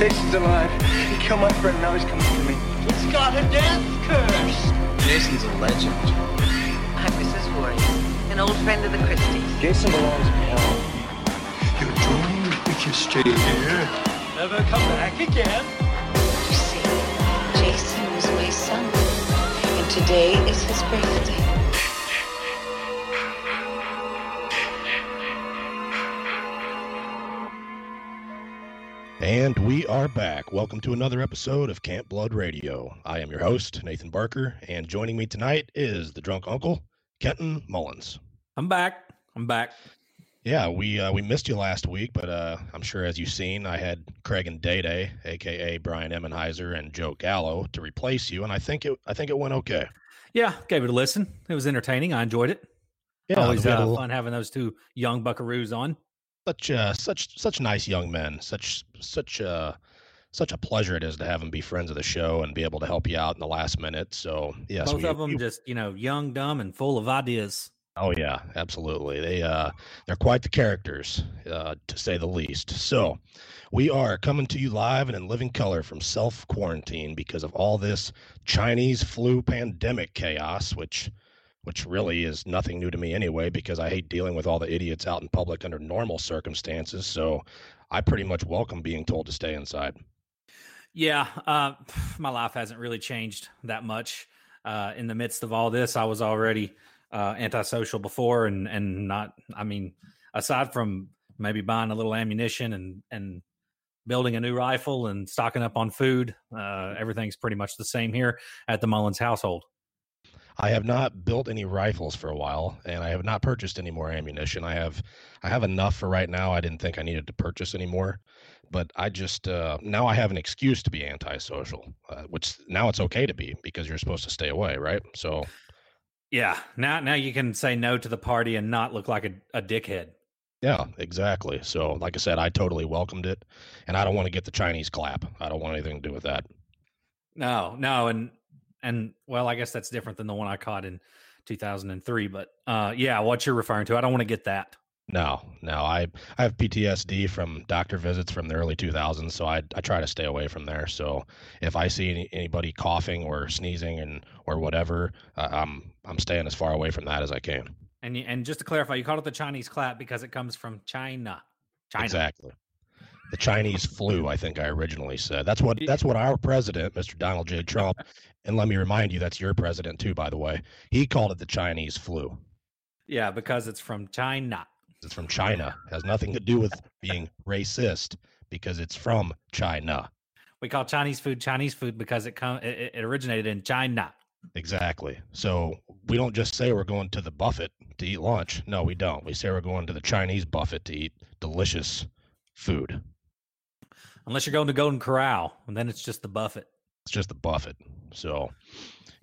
Jason's alive. He killed my friend, now he's coming for me. He's got a death curse. Jason's a legend. I'm Mrs. Voorhees, an old friend of the Christies. Jason belongs in hell. You're doomed if you stay here. Never come back again. You see, Jason was my son, and today is his birthday. And we are back. Welcome to another episode of Camp Blood Radio. I am your host, Nathan Barker, and joining me tonight is the drunk uncle, Kenton Mullins. I'm back. I'm back. Yeah, we uh, we missed you last week, but uh, I'm sure as you've seen, I had Craig and Day Day, aka Brian Emmenheiser and Joe Gallo, to replace you, and I think it I think it went okay. Yeah, gave it a listen. It was entertaining. I enjoyed it. Yeah, Always we had a uh, little- fun having those two young buckaroos on. Such uh, such such nice young men. Such such uh such a pleasure it is to have them be friends of the show and be able to help you out in the last minute. So yes, Both we- of them we- just you know young, dumb, and full of ideas. Oh yeah, absolutely. They uh they're quite the characters, uh, to say the least. So we are coming to you live and in living color from self quarantine because of all this Chinese flu pandemic chaos, which which really is nothing new to me anyway, because I hate dealing with all the idiots out in public under normal circumstances. So I pretty much welcome being told to stay inside. Yeah, uh, my life hasn't really changed that much. Uh, in the midst of all this, I was already uh, antisocial before, and and not. I mean, aside from maybe buying a little ammunition and and building a new rifle and stocking up on food, uh, everything's pretty much the same here at the Mullins household. I have not built any rifles for a while, and I have not purchased any more ammunition. I have, I have enough for right now. I didn't think I needed to purchase any more, but I just uh, now I have an excuse to be antisocial, uh, which now it's okay to be because you're supposed to stay away, right? So Yeah, now now you can say no to the party and not look like a, a dickhead. yeah, exactly. So like I said, I totally welcomed it, and I don't want to get the Chinese clap. I don't want anything to do with that. No, no, and and well, I guess that's different than the one I caught in 2003. But uh, yeah, what you're referring to, I don't want to get that. No, no, I I have PTSD from doctor visits from the early 2000s, so I I try to stay away from there. So if I see any, anybody coughing or sneezing and or whatever, uh, I'm I'm staying as far away from that as I can. And you, and just to clarify, you called it the Chinese clap because it comes from China. China. Exactly. The Chinese flu, I think I originally said. That's what that's what our president, Mr. Donald J. Trump, and let me remind you, that's your president too, by the way. He called it the Chinese flu. Yeah, because it's from China. It's from China. It has nothing to do with being racist because it's from China. We call Chinese food Chinese food because it come it, it originated in China. Exactly. So we don't just say we're going to the buffet to eat lunch. No, we don't. We say we're going to the Chinese buffet to eat delicious food. Unless you're going to Golden Corral, and then it's just the buffet. It's just the buffet. So,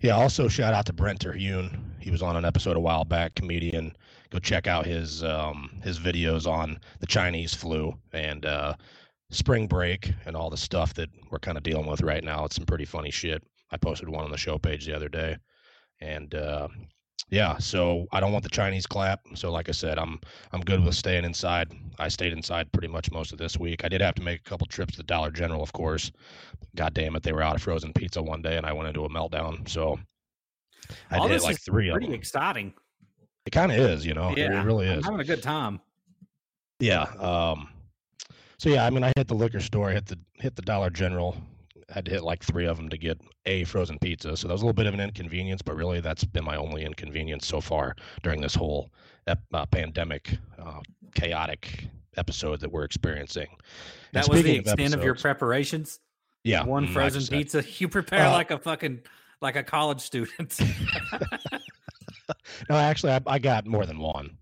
yeah. Also, shout out to Brent Terhune. He was on an episode a while back. Comedian. Go check out his um, his videos on the Chinese flu and uh, spring break and all the stuff that we're kind of dealing with right now. It's some pretty funny shit. I posted one on the show page the other day, and uh, yeah. So I don't want the Chinese clap. So like I said, I'm I'm good with staying inside. I stayed inside pretty much most of this week. I did have to make a couple trips to the Dollar General, of course. God damn it, they were out of frozen pizza one day, and I went into a meltdown. So I All did like three of Pretty them. exciting. It kind of is, you know. Yeah, it really I'm is. having a good time. Yeah. Um. So yeah, I mean, I hit the liquor store, I hit the hit the Dollar General. Had to hit like three of them to get a frozen pizza. So that was a little bit of an inconvenience, but really that's been my only inconvenience so far during this whole ep- uh, pandemic, uh, chaotic episode that we're experiencing. And That was the extent of your preparations. yeah One mm, frozen had- pizza. You prepare Uh, like a fucking like a college student. No, actually, I, I got more than one.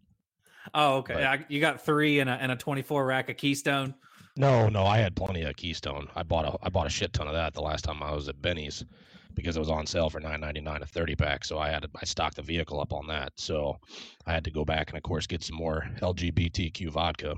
oh, okay. But- I, you got three and a and a 24 rack of Keystone. No, no, I had plenty of Keystone. I bought a I bought a shit ton of that the last time I was at Benny's because it was on sale for nine ninety nine a thirty pack. So I had to, I stocked the vehicle up on that. So I had to go back and of course get some more LGBTQ vodka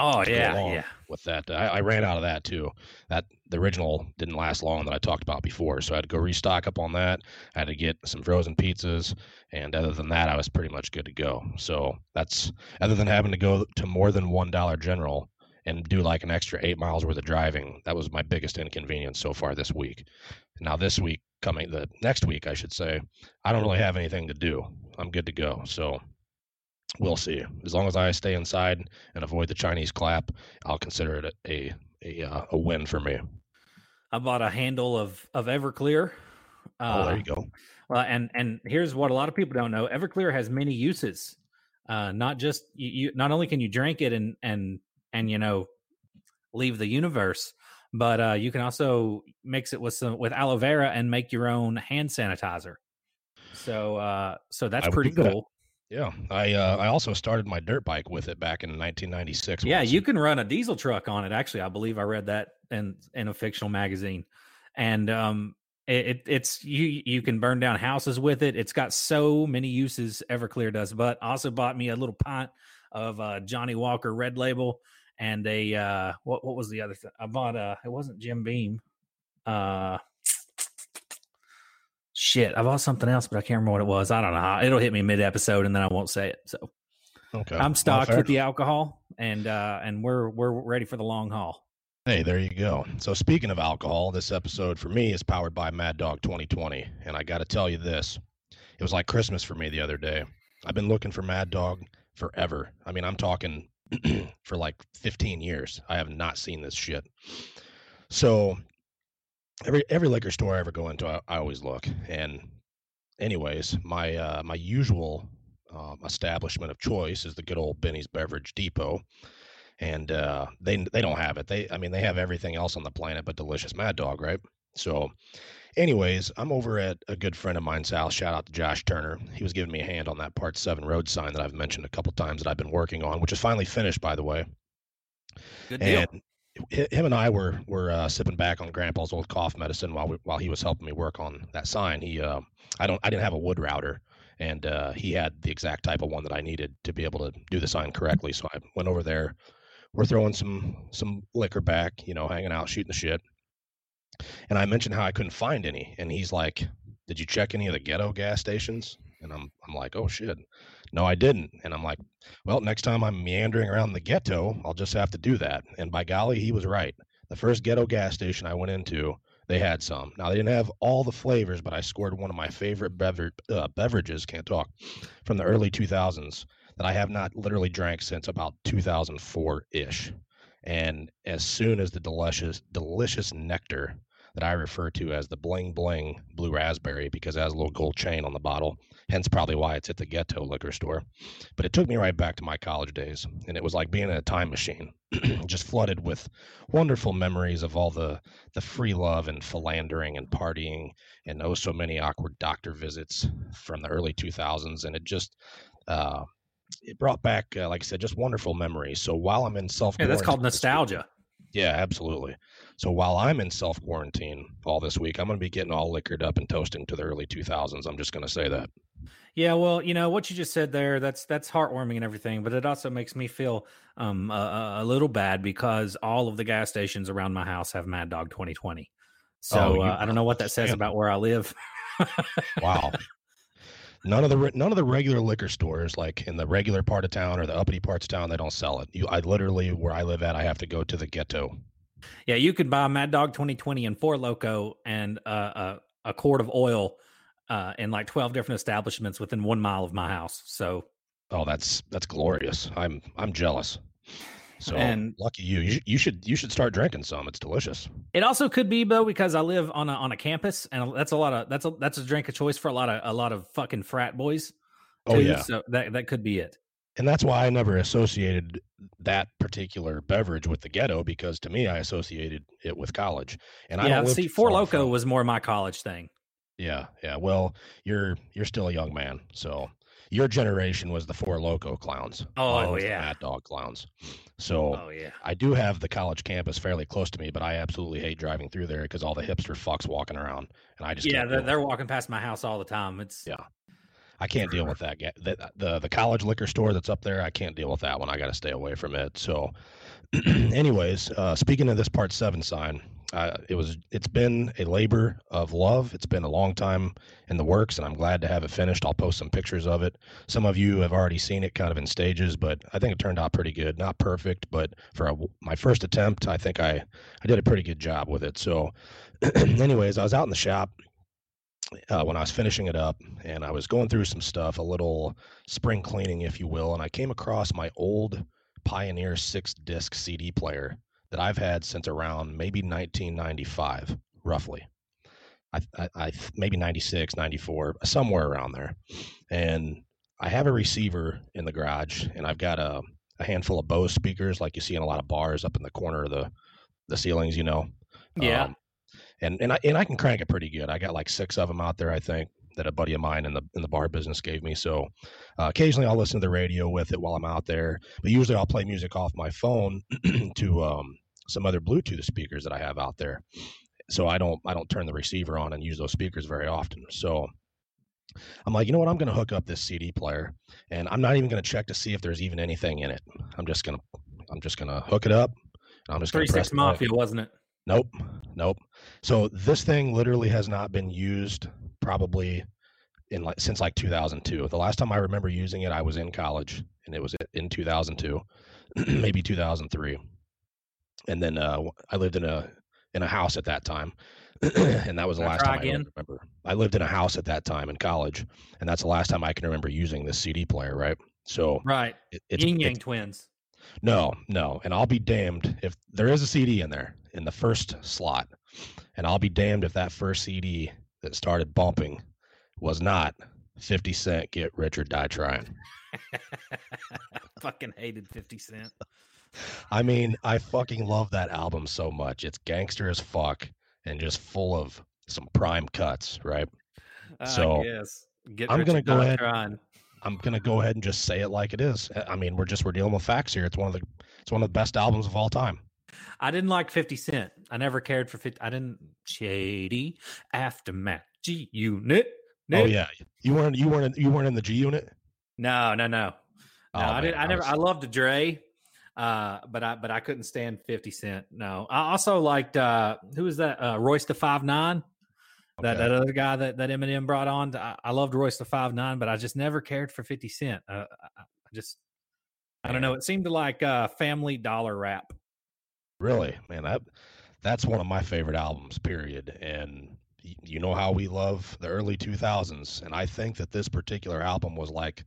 Oh yeah, yeah. with that. I, I ran out of that too. That the original didn't last long that I talked about before, so I had to go restock up on that. I had to get some frozen pizzas, and other than that, I was pretty much good to go. So that's other than having to go to more than one Dollar General and do like an extra eight miles worth of driving. That was my biggest inconvenience so far this week. Now this week coming the next week, I should say, I don't really have anything to do. I'm good to go. So we'll see. As long as I stay inside and avoid the Chinese clap, I'll consider it a a, a, uh, a win for me. I bought a handle of of Everclear. Uh, oh, there you go. Well, and and here's what a lot of people don't know: Everclear has many uses. Uh, not just you, you. Not only can you drink it and and and you know leave the universe, but uh, you can also mix it with some with aloe vera and make your own hand sanitizer. So uh, so that's pretty cool. That. Yeah, I uh, I also started my dirt bike with it back in 1996. Yeah, you can run a diesel truck on it. Actually, I believe I read that in in a fictional magazine, and um, it, it's you you can burn down houses with it. It's got so many uses. Everclear does, but also bought me a little pint of uh, Johnnie Walker Red Label and a uh, what what was the other thing? I bought uh, it wasn't Jim Beam. Uh, shit, I bought something else, but I can't remember what it was. I don't know. It'll hit me mid episode, and then I won't say it. So, okay, I'm stocked well, with the alcohol, and uh, and we're we're ready for the long haul. Hey, there you go. So speaking of alcohol, this episode for me is powered by Mad Dog 2020, and I got to tell you this: it was like Christmas for me the other day. I've been looking for Mad Dog forever. I mean, I'm talking for like 15 years. I have not seen this shit. So every every liquor store I ever go into, I, I always look. And anyways, my uh, my usual um, establishment of choice is the good old Benny's Beverage Depot, and uh, they they don't have it. They I mean they have everything else on the planet but delicious Mad Dog, right? So, anyways, I'm over at a good friend of mine's house. Shout out to Josh Turner. He was giving me a hand on that Part Seven road sign that I've mentioned a couple times that I've been working on, which is finally finished, by the way. Good deal. And him and I were were uh, sipping back on Grandpa's old cough medicine while we, while he was helping me work on that sign. He uh, I don't I didn't have a wood router, and uh, he had the exact type of one that I needed to be able to do the sign correctly. So I went over there. We're throwing some some liquor back, you know, hanging out, shooting the shit. And I mentioned how I couldn't find any, and he's like, "Did you check any of the ghetto gas stations?" And I'm I'm like, "Oh shit." No, I didn't. And I'm like, well, next time I'm meandering around the ghetto, I'll just have to do that. And by golly, he was right. The first ghetto gas station I went into, they had some. Now they didn't have all the flavors, but I scored one of my favorite bever- uh, beverages, can't talk, from the early 2000s that I have not literally drank since about 2004 ish. And as soon as the delicious, delicious nectar that I refer to as the bling bling blue raspberry because it has a little gold chain on the bottle, hence probably why it's at the ghetto liquor store. But it took me right back to my college days, and it was like being in a time machine, just flooded with wonderful memories of all the the free love and philandering and partying, and oh so many awkward doctor visits from the early 2000s, and it just. Uh, it brought back, uh, like I said, just wonderful memories. So while I'm in self, yeah, that's called nostalgia. Yeah, absolutely. So while I'm in self quarantine all this week, I'm going to be getting all liquored up and toasting to the early 2000s. I'm just going to say that. Yeah, well, you know what you just said there. That's that's heartwarming and everything, but it also makes me feel um, a, a, little bad because all of the gas stations around my house have Mad Dog 2020. So oh, uh, I don't know what that says about where I live. wow. None of the none of the regular liquor stores, like in the regular part of town or the uppity parts of town, they don't sell it. You, I literally where I live at, I have to go to the ghetto. Yeah, you could buy Mad Dog 2020 and Four Loko and uh, a, a quart of oil uh, in like 12 different establishments within one mile of my house. So, oh, that's that's glorious. I'm I'm jealous. So and lucky you. You, you should you should start drinking some. It's delicious. It also could be though because I live on a on a campus and that's a lot of that's a that's a drink of choice for a lot of a lot of fucking frat boys. Oh, too, oh yeah. So that that could be it. And that's why I never associated that particular beverage with the ghetto because to me I associated it with college. And yeah, I see, Four Loko from, was more my college thing. Yeah, yeah. Well, you're you're still a young man, so your generation was the Four Loko clowns. Oh yeah, Mad Dog clowns. So oh, yeah. I do have the college campus fairly close to me, but I absolutely hate driving through there because all the hipster fucks walking around, and I just yeah, they're, they're walking past my house all the time. It's yeah. I can't deal with that. The, the the college liquor store that's up there, I can't deal with that one. I got to stay away from it. So, anyways, uh, speaking of this part seven sign, uh, it was it's been a labor of love. It's been a long time in the works, and I'm glad to have it finished. I'll post some pictures of it. Some of you have already seen it, kind of in stages, but I think it turned out pretty good. Not perfect, but for a, my first attempt, I think I I did a pretty good job with it. So, anyways, I was out in the shop uh, when I was finishing it up, and I was going through some stuff, a little spring cleaning, if you will, and I came across my old Pioneer six disc CD player that I've had since around maybe 1995, roughly. I, I, I maybe 96, 94, somewhere around there. And I have a receiver in the garage, and I've got a, a handful of Bose speakers, like you see in a lot of bars up in the corner of the the ceilings, you know. Yeah. Um, and and I and I can crank it pretty good. I got like six of them out there, I think, that a buddy of mine in the in the bar business gave me. So uh, occasionally I'll listen to the radio with it while I'm out there, but usually I'll play music off my phone to um, some other Bluetooth speakers that I have out there. So I don't I don't turn the receiver on and use those speakers very often. So I'm like, you know what? I'm going to hook up this CD player, and I'm not even going to check to see if there's even anything in it. I'm just gonna I'm just gonna hook it up. And I'm just Three gonna press Six the button. Mafia, wasn't it? Nope, nope. So this thing literally has not been used probably in like since like 2002. The last time I remember using it, I was in college, and it was in 2002, maybe 2003. And then uh, I lived in a in a house at that time, and that was the I last time I again? don't remember. I lived in a house at that time in college, and that's the last time I can remember using this CD player. Right. So Right. it, it's, Yin Yang Twins. no, no. And I'll be damned if there is a CD in there in the first slot. And I'll be damned if that first CD that started bumping was not 50 Cent Get Rich or Die Trying. Fucking hated 50 Cent. I mean, I fucking love that album so much. It's gangster as fuck and just full of some prime cuts, right? Ah, so, yes. Get I'm gonna go ahead- trying. I'm gonna go ahead and just say it like it is. I mean, we're just we're dealing with facts here. It's one of the it's one of the best albums of all time. I didn't like 50 Cent. I never cared for 50. I didn't. Shady Aftermath. G Unit. Oh yeah, you weren't you weren't you weren't in the G unit. No, no, no. No, Oh, I did. I never. I loved Dre, uh, but I but I couldn't stand Fifty Cent. No, I also liked uh, who was that? Uh, Royce the Five Nine. That Okay. that other guy that that Eminem brought on. I, I loved Royce the Five Nine, but I just never cared for Fifty Cent. Uh, I, I just I don't know. It seemed like uh, Family Dollar rap. Really, man, that that's one of my favorite albums. Period. And you know how we love the early 2000s, and I think that this particular album was like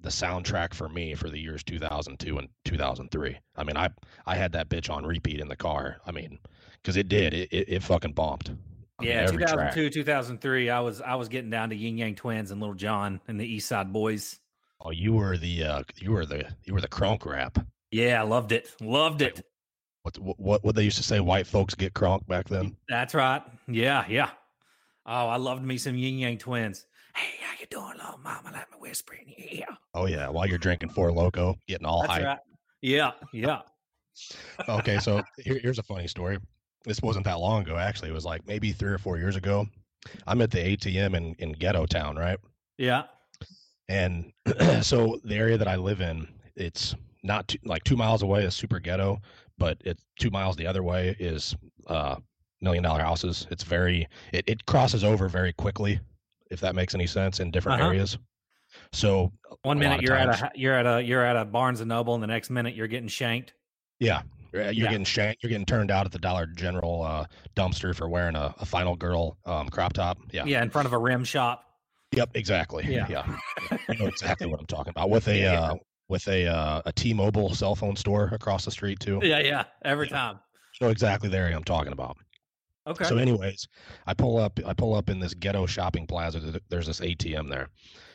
the soundtrack for me for the years 2002 and 2003. I mean, I I had that bitch on repeat in the car. I mean, because it did, it, it it fucking bumped. Yeah, every track. 2002, 2003. I was I was getting down to Yin Yang Twins and Little John and the East Side Boys. Oh, you were the uh, you were the you were the crunk rap. Yeah, I loved it. Loved it. What what what they used to say? White folks get crunk back then. That's right. Yeah, yeah. Oh, I loved me some Yin Yang Twins. Hey, how you doing, little mama? Let me whisper in your ear. Oh yeah, while you're drinking Four Loko, getting all hype. right. Yeah, yeah. okay, so here, here's a funny story. This wasn't that long ago, actually. It was like maybe three or four years ago. I'm at the ATM in, in Ghetto Town, right? Yeah. And so the area that I live in, it's not too, like two miles away is super ghetto, but it's two miles the other way is uh, million dollar houses. It's very, it, it crosses over very quickly, if that makes any sense, in different Uh-huh. areas. So One minute you're at a you're at a you're at a Barnes and Noble, and the next minute you're getting shanked. Yeah, you're Yeah. getting shanked. You're getting turned out at the Dollar General uh, dumpster for wearing a, a Final Girl um, crop top. Yeah. Yeah, in front of a rim shop. Yep. Exactly. Yeah. Yeah. you know exactly what I'm talking about. With a uh, with a uh, a T-Mobile cell phone store across the street too. Yeah, yeah. Every Yeah. time. So exactly the area I'm talking about. Okay. So, anyways, I pull up. I pull up in this ghetto shopping plaza. There's this ATM there.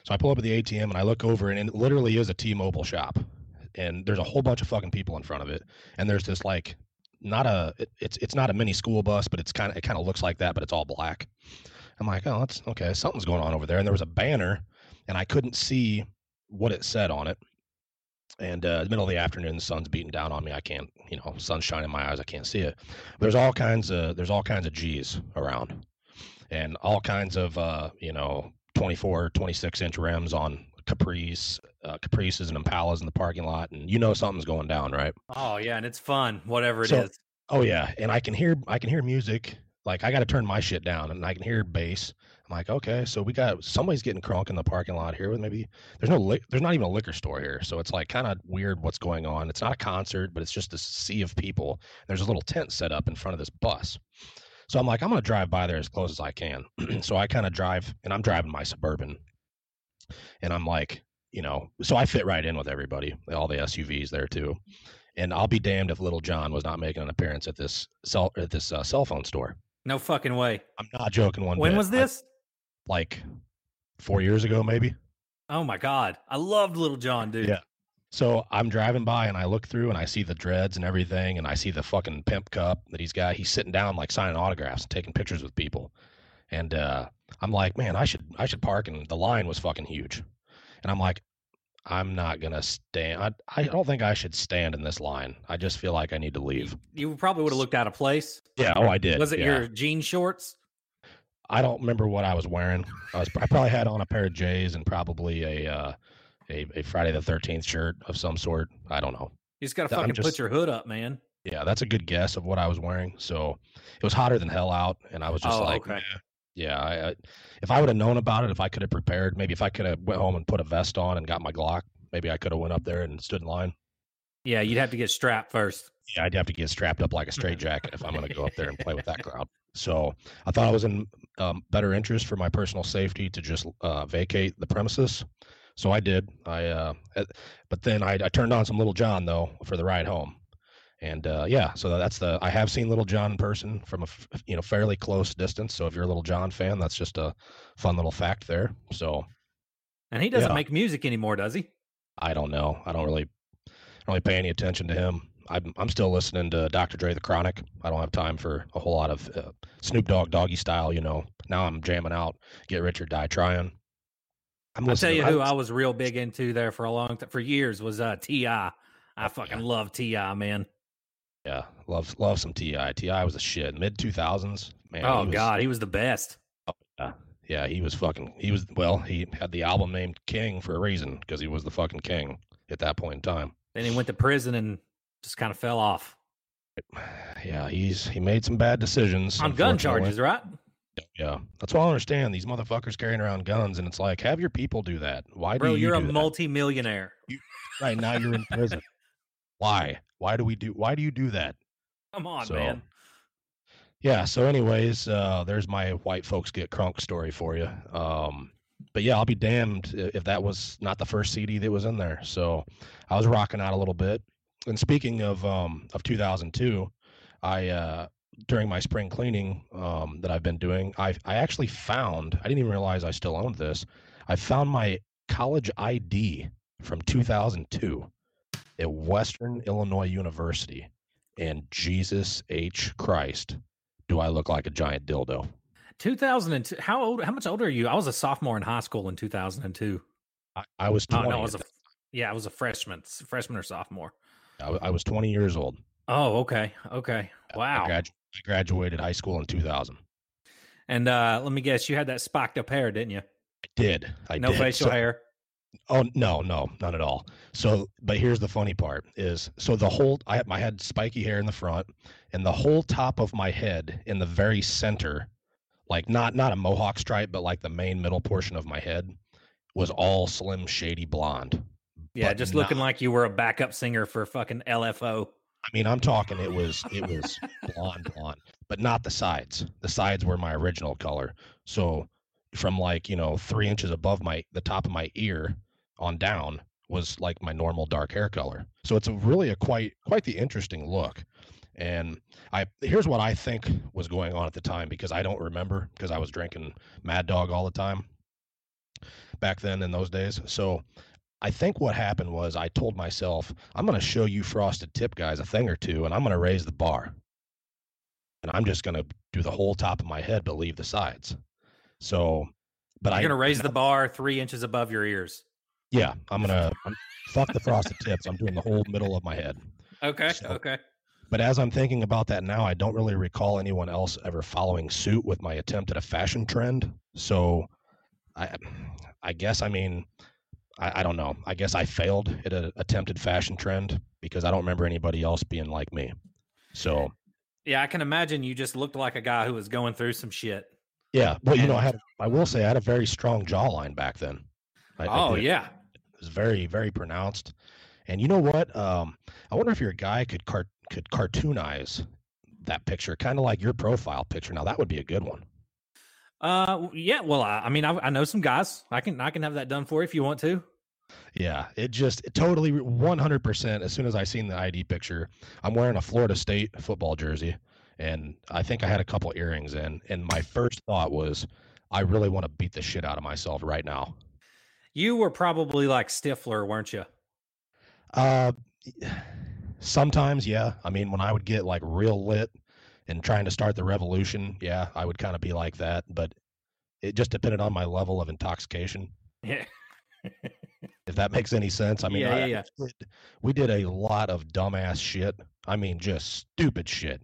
So I pull up at the ATM and I look over, and it literally is a T-Mobile shop. And there's a whole bunch of fucking people in front of it. And there's this like, not a. It, it's it's not a mini school bus, but it's kind of it kind of looks like that, but it's all black. I'm like, oh, that's okay. Something's going on over there. And there was a banner, and I couldn't see what it said on it. And uh, the middle of the afternoon, the sun's beating down on me. I can't, you know, sun's shining in my eyes. I can't see it. There's all kinds of there's all kinds of G's around, and all kinds of uh, you know 24, 26 inch rims on Caprice, uh, Caprices and Impalas in the parking lot, and you know something's going down, right? oh yeah, and it's fun, whatever it is. So- Oh yeah, and I can hear I can hear music. Like I got to turn my shit down, and I can hear bass. I'm like, okay, so we got somebody's getting crunk in the parking lot here. With maybe there's no li- there's not even a liquor store here, so it's like kind of weird what's going on. It's not a concert, but it's just a sea of people. There's a little tent set up in front of this bus. So I'm like, I'm gonna drive by there as close as I can. so I kind of drive, and I'm driving my suburban, and I'm like, you know, so I fit right in with everybody, all the SUVs there too. And I'll be damned if Little John was not making an appearance at this cell at this uh, cell phone store. No fucking way. I'm not joking. One When bit. was this? Like four years ago, maybe. Oh my god, I loved Little John, dude. Yeah. So I'm driving by and I look through and I see the dreads and everything, and I see the fucking pimp cup that he's got. He's sitting down like signing autographs and taking pictures with people. And uh, I'm like, man, I should I should park. And the line was fucking huge. And I'm like, I'm not gonna stand. I, I don't think I should stand in this line. I just feel like I need to leave. You probably would have looked out of place. Yeah. Oh, I did. Was it yeah. your jean shorts? I don't remember what I was wearing. I was I probably had on a pair of J's and probably a uh, a, a Friday the Thirteenth shirt of some sort. I don't know. You just gotta fucking just- put your hood up, man. Yeah, that's a good guess of what I was wearing. So it was hotter than hell out, and I was just Oh, like, okay. Yeah. I, I, if I would have known about it, if I could have prepared, maybe if I could have went home and put a vest on and got my Glock, maybe I could have went up there and stood in line. Yeah, you'd have to get strapped first. Yeah, I'd have to get strapped up like a straitjacket if I'm going to go up there and play with that crowd. So I thought I was in um, better interest for my personal safety to just uh, vacate the premises. So I did. I, uh, but then I, I turned on some Little John though for the ride home, and uh, yeah. So that's the I have seen Little John in person from a f- you know fairly close distance. So if you're a Little John fan, that's just a fun little fact there. So And he doesn't Yeah. make music anymore, does he? I don't know. I don't really, I don't really pay any attention to him. I'm I'm still listening to Dr. Dre the Chronic. I don't have time for a whole lot of uh, Snoop Dogg doggy style. You know. Now I'm jamming out Get Rich or Die Trying. I'm I'll tell you I who lis- I was real big into there for a long time, for years was uh Ti. I Oh, fucking yeah. love T.I., man. yeah, love love some Ti. T.I. was a shit. Mid 2000s, man. oh he was- god, he was the best. Oh, Yeah, yeah, he was fucking. He was well. He had the album named King for a reason because he was the fucking king at that point in time. Then he went to prison and just kind of fell off Yeah, he's he made some bad decisions on gun charges, right? Yeah, that's what I understand. These motherfuckers carrying around guns, and it's like, have your people do that. Why Bro, do you Bro, you're a that? multi-millionaire. right now? You're in prison. Why? Why do we do? Why do you do that? Come on, So, man. Yeah. So, anyways, uh, there's my white folks get crunk story for you. Um, but yeah, I'll be damned if that was not the first CD that was in there. So, I was rocking out a little bit. And speaking of um, of 2002, I uh, during my spring cleaning um, that I've been doing, I I actually found I didn't even realize I still owned this. I found my college ID from 2002 at Western Illinois University, and Jesus H Christ, do I look like a giant dildo? 2002. How old? How much older are you? I was a sophomore in high school in 2002. I, I was Oh 20. no, I was a yeah, I was a freshman, freshman or sophomore. I, I was 20 years old. Oh, okay, okay, I, wow. gradu- I graduated high school in 2000. And uh let me guess, you had that spiked up hair, didn't you? I did. I no did. facial So- hair. Oh no, no, not at all. So, but here's the funny part: is so the whole I had, I had spiky hair in the front, and the whole top of my head in the very center, like not not a mohawk stripe, but like the main middle portion of my head, was all slim shady blonde. Yeah, just looking like you were a backup singer for fucking LFO. I mean, I'm talking it was it was blonde blonde, but not the sides. The sides were my original color. So from like, you know, three inches above my the top of my ear on down was like my normal dark hair color. So it's a really a quite quite the interesting look. And I here's what I think was going on at the time because I don't remember because I was drinking Mad Dog all the time back then in those days. So I think what happened was I told myself, I'm going to show you frosted tip guys a thing or two, and I'm going to raise the bar. And I'm just going to do the whole top of my head, but leave the sides. So, but You're I, gonna raise the bar three inches above your ears. yeah, I'm going to fuck the frosted tips. I'm doing the whole middle of my head. Okay, So- okay. But as I'm thinking about that now, I don't really recall anyone else ever following suit with my attempt at a fashion trend. So, I, I guess I mean, I, I don't know. I guess I failed at an attempted fashion trend because I don't remember anybody else being like me. So Yeah, I can imagine you just looked like a guy who was going through some shit. Yeah, well, you know, I had I will say I had a very strong jawline back then. I, I oh did. yeah. it was very very pronounced. And you know what? Um, I wonder if your guy could cart could cartoonize that picture, kind of like your profile picture. Now that would be a good one. Uh, yeah. Well, I, I mean, I, I know some guys. I can I can have that done for you if you want to. Yeah, it just it totally 100%. As soon as I seen the ID picture, I'm wearing a Florida State football jersey, and I think I had a couple earrings in. And my first thought was, I really want to beat the shit out of myself right now. You were probably like Stifler, weren't you? Uh, sometimes, yeah. I mean, when I would get like real lit and trying to start the revolution, yeah, I would kind of be like that. But it just depended on my level of intoxication. Yeah. if that makes any sense. I mean, Yeah, I- yeah, we did- we did a lot of dumbass shit. I mean, just stupid shit.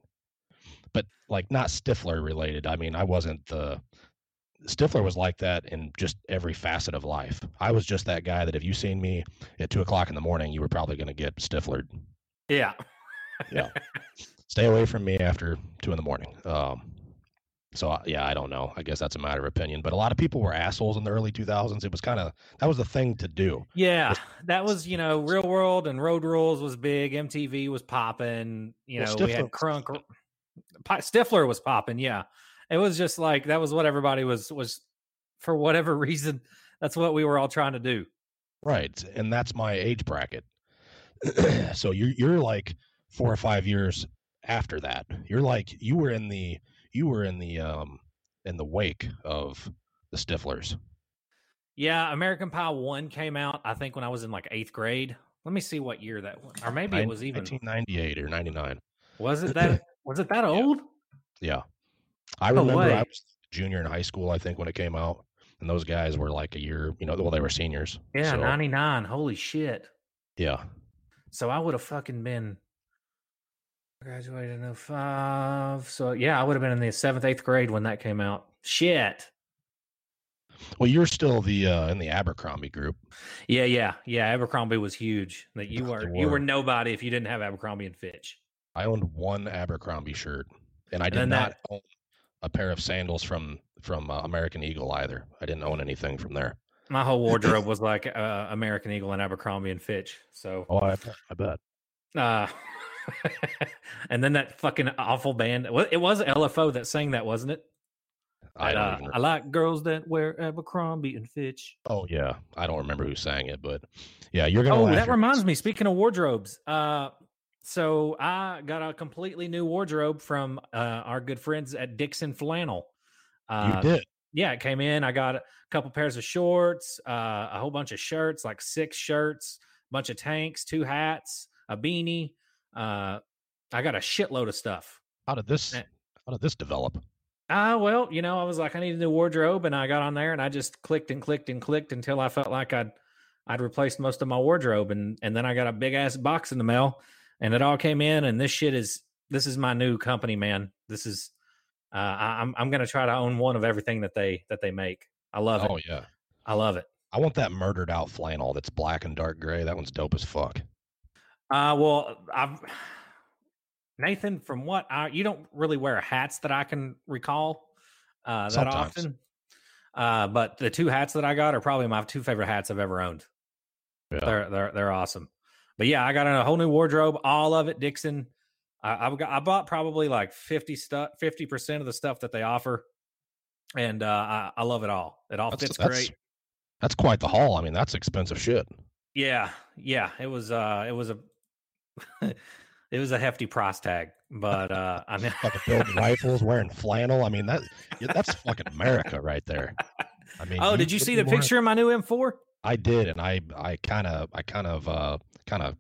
But like not Stifler related. I mean, I wasn't the Stifler was like that in just every facet of life. I was just that guy that if you seen me at two o'clock in the morning, you were probably going to get Stiflered. Yeah. Yeah. Stay away from me after two in the morning. Um, so yeah, I don't know. I guess that's a matter of opinion. But a lot of people were assholes in the early 2000s. It was kind of that was the thing to do. Yeah, that was you know, Real World and Road Rules was big. MTV was popping. You know, Well, we had Crunk. Stifler was popping. Yeah, it was just like that was what everybody was was for whatever reason. That's what we were all trying to do. Right, and that's my age bracket. so you're you're like four or five years after that. You're like you were in the you were in the um in the wake of the Stiflers. Yeah, American Pie One came out. I think when I was in like eighth grade. Let me see what year that was, or maybe it was even 1998 or 99. was it that was it that old? Yeah, I No remember I was junior in high school. I think when it came out, and those guys were like a year. You know, well they were seniors. Yeah, so, ninety nine. Holy shit! Yeah, So I would have fucking been graduated in 05. So yeah, I would have been in the seventh, eighth grade when that came out. Shit. well you're still the uh in the Abercrombie group. Yeah, yeah, yeah. Abercrombie was huge. That you They were you were were. nobody if you didn't have Abercrombie and Fitch. I owned one Abercrombie shirt, and I did then not that- own a pair of sandals from from uh, American Eagle either. I didn't own anything from there. My whole wardrobe was like uh, American Eagle and Abercrombie and Fitch. So, Oh, I, I bet. uh, and then that fucking awful band. It was LFO that sang that, wasn't it? I don't uh. I like girls that wear Abercrombie and Fitch. oh yeah, I don't remember who sang it, but yeah, you're gonna. Oh, that your- reminds me. Speaking of wardrobes, uh, so I got a completely new wardrobe from uh, our good friends at Dixxon Flannel. You Uh, did. yeah, it came in. I got a couple pairs of shorts, uh, a whole bunch of shirts, like six shirts, a bunch of tanks, two hats, a beanie. Uh, I got a shitload of stuff. How did this? eh. How did this develop? Ah, well, you know, I was like, I need a new wardrobe, and I got on there and I just clicked and clicked and clicked until I felt like I'd I'd replaced most of my wardrobe, and and then I got a big ass box in the mail, and it all came in, and this shit is this is my new company, man. This is uh, I, I'm I'm gonna try to own one of everything that they that they make. I love Oh it. Oh yeah, I love it. I want that murdered out flannel that's black and dark gray. That one's dope as fuck. Uh, well, I've Nathan, from what I you don't really wear hats that I can recall uh, that Sometimes. often. Uh, but the two hats that I got are probably my two favorite hats I've ever owned. Yeah. They're they're they're awesome. But yeah, I got a whole new wardrobe, all of it Dixxon. I I've got, I bought probably like fifty stuff, fifty percent of the stuff that they offer, and uh, I, I love it all. It all That's- fits that's- great. That's quite the haul. I mean, that's expensive shit. Yeah, yeah. It was uh it was a it was a hefty price tag. But uh I mean Fucking building rifles, wearing flannel. I mean, that that's fucking America right there. I mean, Oh, did you see the more- picture of my new M4? I did, and I I kind of I kind of uh kind of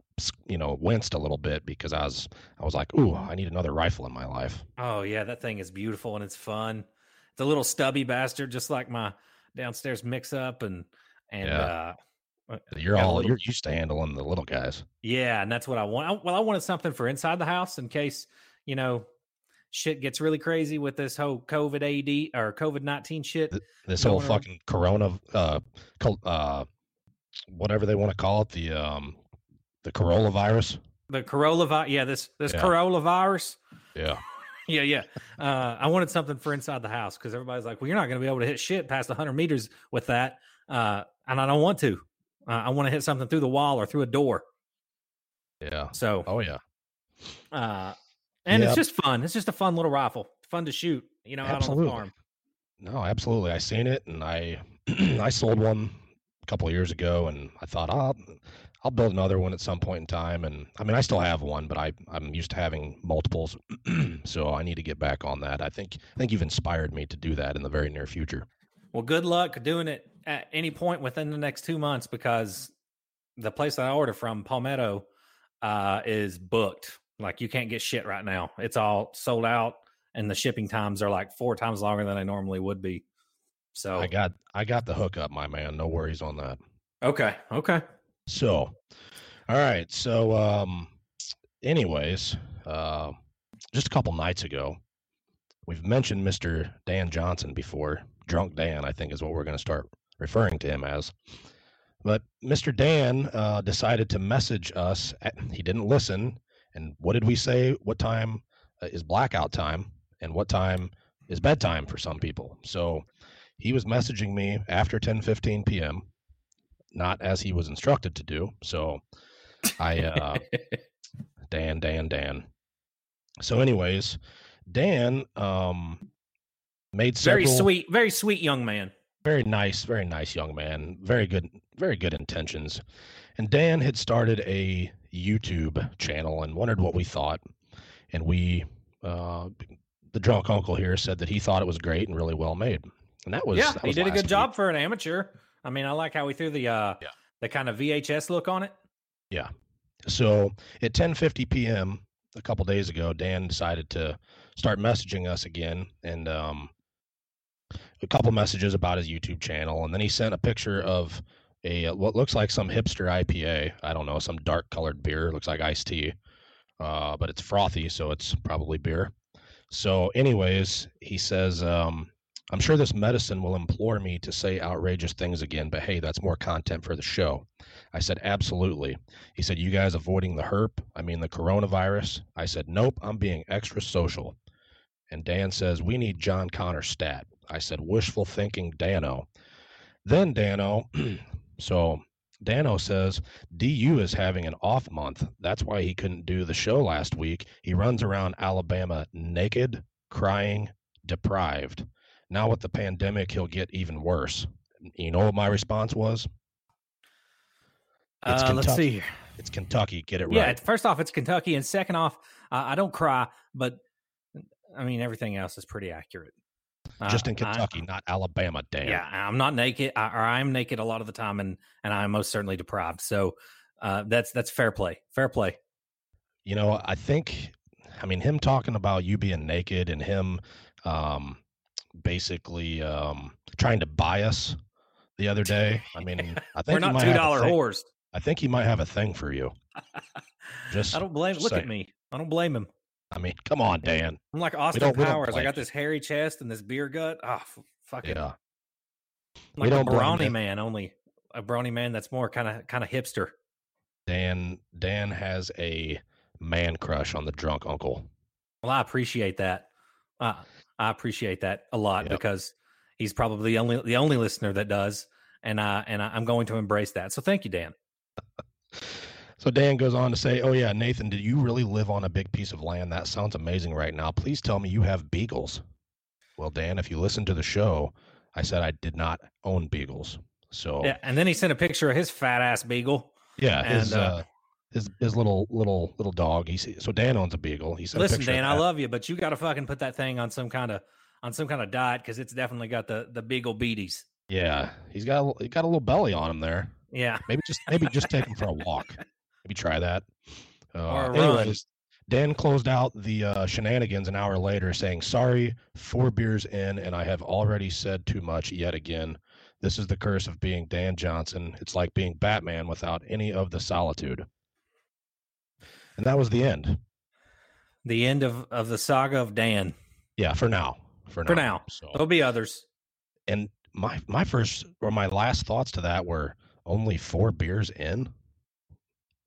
you know winced a little bit because I was I was like, ooh, I need another rifle in my life. Oh yeah, that thing is beautiful and it's fun. It's a little stubby bastard, just like my downstairs mix up and and Yeah. uh You're all little- you're used to handling the little guys. yeah, and that's what I want. I, well, I wanted something for inside the house in case, you know, shit gets really crazy with this whole COVID AD or COVID 19 shit. This whole around. fucking Corona, uh, uh, whatever they want to call it, the um, the Corolla virus. The Corolla vi- yeah, this this Yeah. Corolla virus. Yeah, yeah, yeah. Uh, I wanted something for inside the house because everybody's like, "Well, you're not going to be able to hit shit past 100 meters with that," uh, and I don't want to. Uh, I want to hit something through the wall or through a door. Yeah. So, Oh yeah. uh, and Yep. it's just fun. It's just a fun little rifle, fun to shoot. You know, out on the Absolutely. farm. No, absolutely. I seen it, and I I sold one a couple of years ago, and I thought I'll I'll build another one at some point in time. And I mean, I still have one, but I I'm used to having multiples, so I need to get back on that. I think I think you've inspired me to do that in the very near future. Well, good luck doing it at any point within the next two months because the place that I order from, Palmetto, uh, is booked. Like you can't get shit right now. It's all sold out, and the shipping times are like four times longer than they normally would be. So I got I got the hookup, my man. No worries on that. okay, okay. So, all right. So, um, anyways, uh, just a couple nights ago, we've mentioned Mr. Dan Johnson before. Drunk Dan, I think, is what we're going to start referring to him as. But Mr. Dan uh, decided to message us. At, he didn't listen. And what did we say? What time uh, is blackout time? And what time is bedtime for some people? So he was messaging me after 10 15 p.m not as he was instructed to do. So I uh Dan, Dan, Dan. So anyways, Dan um made very sweet, very sweet young man. Very nice, very nice young man. Very good very good intentions. And Dan had started a YouTube channel and wondered what we thought. And we uh the drunk uncle here said that he thought it was great and really well made. And that was yeah, that he was did a good week. job for an amateur. I mean, I like how he threw the uh Yeah. the kind of VHS look on it. Yeah. So at 10:50 p.m. a couple days ago, Dan decided to start messaging us again, and um, a couple messages about his YouTube channel, and then he sent a picture of a what looks like some hipster IPA. I don't know, some dark colored beer. Looks like iced tea, uh, but it's frothy, so it's probably beer. So, anyways, he says, um, "I'm sure this medicine will implore me to say outrageous things again, but hey, that's more content for the show." I said, "Absolutely." He said, You guys avoiding the herp? I mean, the coronavirus? I said, Nope, I'm being extra social. And Dan says, We need John Connor stat. I said, Wishful thinking, Dano. Then Dano, so Dano says, DU is having an off month. That's why he couldn't do the show last week. He runs around Alabama naked, crying, deprived. Now with the pandemic, he'll get even worse. You know what my response was? It's Uh, let's Kentucky. see here. It's Kentucky. Get it right. Yeah, first off, it's Kentucky, and second off, uh, I don't cry, but I mean everything else is pretty accurate. Uh, Just in I- Kentucky, not Alabama. Dan. yeah, I'm not naked, I, or I'm naked a lot of the time, and and I'm most certainly deprived. So uh, that's that's fair play. Fair play. You know, I think, I mean, him talking about you being naked and him, um, basically um, trying to buy us the other day. I mean, I think We're he not might two have a thing- whores. I think he might have a thing for you. Just, I don't blame. Look at me. I don't blame him. I mean, come on, Dan. I'm like Austin we Powers. I got this hairy chest and this beer gut. Ah, f- fuck it. Yeah. I'm like a don't blame brawny man. Only a brawny man that's more kind of kind of hipster. Dan. Dan has a man crush on the drunk uncle. Well, I appreciate that. Uh, I appreciate that a lot Yep. because he's probably the only the only listener that does, and I and I- I'm going to embrace that. So thank you, Dan. So Dan goes on to say, "Oh yeah, Nathan, did you really live on a big piece of land? That sounds amazing right now. Please tell me you have beagles." Well, Dan, if you listen to the show, I said I did not own beagles. So Yeah, and then he sent a picture of his fat ass beagle. yeah, his And, uh, uh, his his little little little dog. He so Dan owns a beagle. He said, Listen, Dan, I love you, but you got to fucking put that thing on some kind of on some kind of diet because it's definitely got the the beagle beaties. Yeah, he's got a, he got a little belly on him there. Yeah, Maybe just maybe just take him for a walk. Maybe try that. Uh, Or a run. anyways, Dan closed out the uh, shenanigans an hour later, saying, "Sorry, four beers in, and I have already said too much yet again. This is the curse of being Dan Johnson. It's like being Batman without any of the solitude." And that was the end. the end of of the saga of Dan. Yeah, for now. For now. For now. So, There'll be others. and my my first or my last thoughts to that were only four beers in.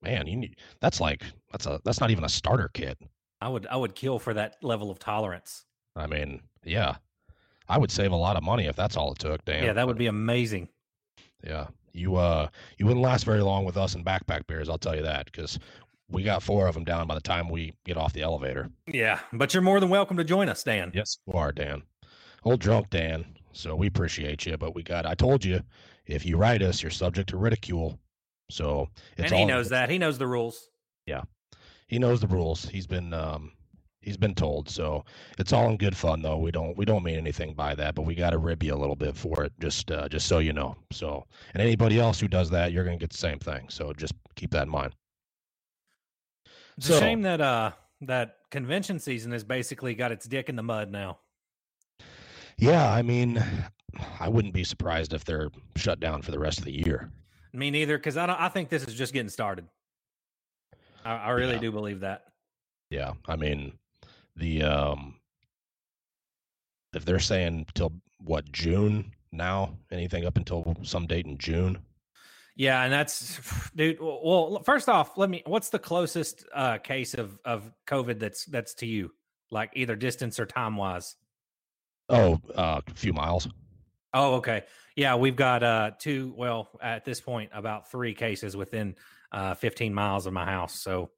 Man, you need that's like that's a that's not even a starter kit. I would I would kill for that level of tolerance. I mean, yeah, I would save a lot of money if that's all it took. Dan. Yeah, that would be amazing. Yeah, you uh, you wouldn't last very long with us and backpack bears. I'll tell you that because we got four of them down by the time we get off the elevator. Yeah, but you're more than welcome to join us, Dan. Yes, you are, Dan. Old drunk Dan. So we appreciate you, but we got. I told you, if you write us, you're subject to ridicule. So and he knows that. He knows the rules. Yeah, he knows the rules. He's been um, he's been told. So it's all in good fun, though. We don't we don't mean anything by that, but we got to rib you a little bit for it, just uh, just so you know. So and anybody else who does that, you're gonna get the same thing. So just keep that in mind. It's so, a shame that uh that convention season has basically got its dick in the mud now. Yeah, I mean, I wouldn't be surprised if they're shut down for the rest of the year. Me neither, because I don't. I think this is just getting started. I, I really yeah. do believe that. Yeah, I mean, the um, if they're saying till what June now, anything up until some date in June. Yeah, and that's dude. Well, first off, let me. What's the closest uh, case of of COVID that's that's to you, like either distance or time wise? Oh, uh, a few miles. Oh, okay. Yeah, we've got uh two. Well, at this point, about three cases within uh, 15 miles of my house. So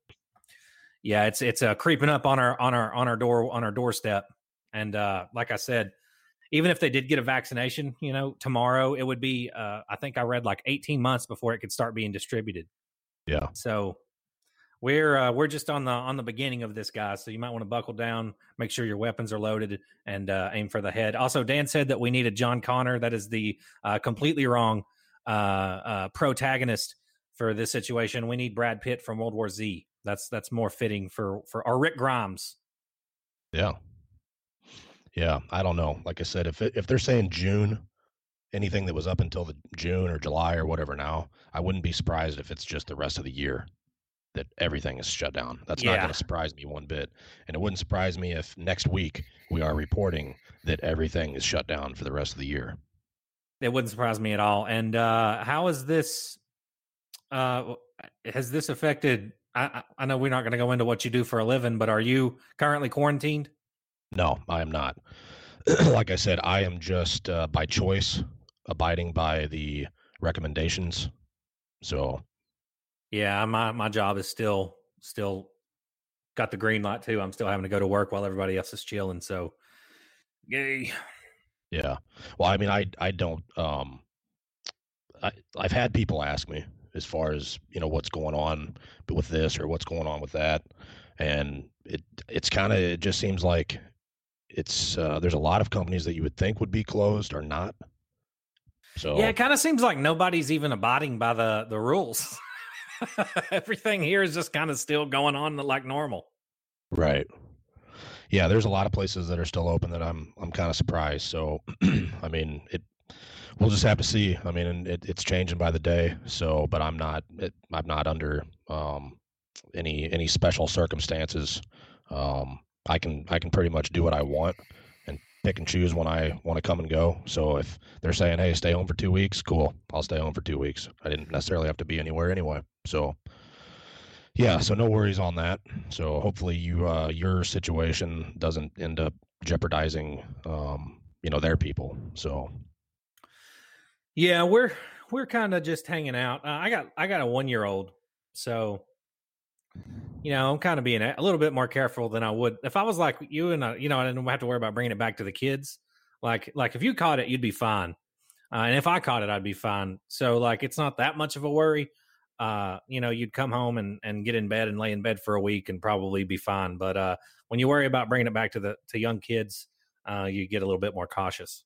yeah, it's it's uh, creeping up on our on our on our door on our doorstep. And uh, like I said, even if they did get a vaccination, you know, tomorrow it would be. Uh, I think I read like 18 months before it could start being distributed. Yeah. So we're uh, we're just on the on the beginning of this, guys. So you might want to buckle down, make sure your weapons are loaded, and uh, aim for the head. Also, Dan said that we needed John Connor. That is the uh, completely wrong uh, uh, protagonist for this situation. We need Brad Pitt from World War Z. That's that's more fitting for for our Rick Grimes. Yeah, yeah. I don't know. Like I said, if it, if they're saying June, anything that was up until the June or July or whatever now, I wouldn't be surprised if it's just the rest of the year that everything is shut down. That's yeah. not going to surprise me one bit. And it wouldn't surprise me if next week we are reporting that everything is shut down for the rest of the year. It wouldn't surprise me at all. And uh, how is this uh, has this affected? I, I know we're not going to go into what you do for a living, but are you currently quarantined? No, I am not. like I said, I am just uh, by choice abiding by the recommendations. So, yeah, my my job is still still got the green light too. I'm still having to go to work while everybody else is chilling. So, yay. Yeah. Well, I mean, I I don't. Um, I I've had people ask me as far as you know what's going on with this or what's going on with that, and it it's kind of it just seems like it's uh, there's a lot of companies that you would think would be closed are not. So yeah, it kind of seems like nobody's even abiding by the the rules. Everything here is just kind of still going on like normal. Right. Yeah, there's a lot of places that are still open that I'm I'm kind of surprised. So, I mean, it we'll just have to see. I mean, it, it's changing by the day. So, but I'm not it, I'm not under um, any any special circumstances. Um, I can I can pretty much do what I want pick and choose when I want to come and go. So if they're saying, "Hey, stay home for two weeks," cool. I'll stay home for two weeks. I didn't necessarily have to be anywhere anyway. So yeah, so no worries on that. So hopefully you uh, your situation doesn't end up jeopardizing um, you know their people. So yeah, we're we're kind of just hanging out. Uh, I got I got a one year old, so you know I'm kind of being a little bit more careful than I would if I was like you and I, you know I didn't have to worry about bringing it back to the kids. Like like if you caught it, you'd be fine, uh, and if I caught it, I'd be fine. So like it's not that much of a worry. Uh, you know, you'd come home and, and get in bed and lay in bed for a week and probably be fine. But uh, when you worry about bringing it back to the to young kids, uh, you get a little bit more cautious.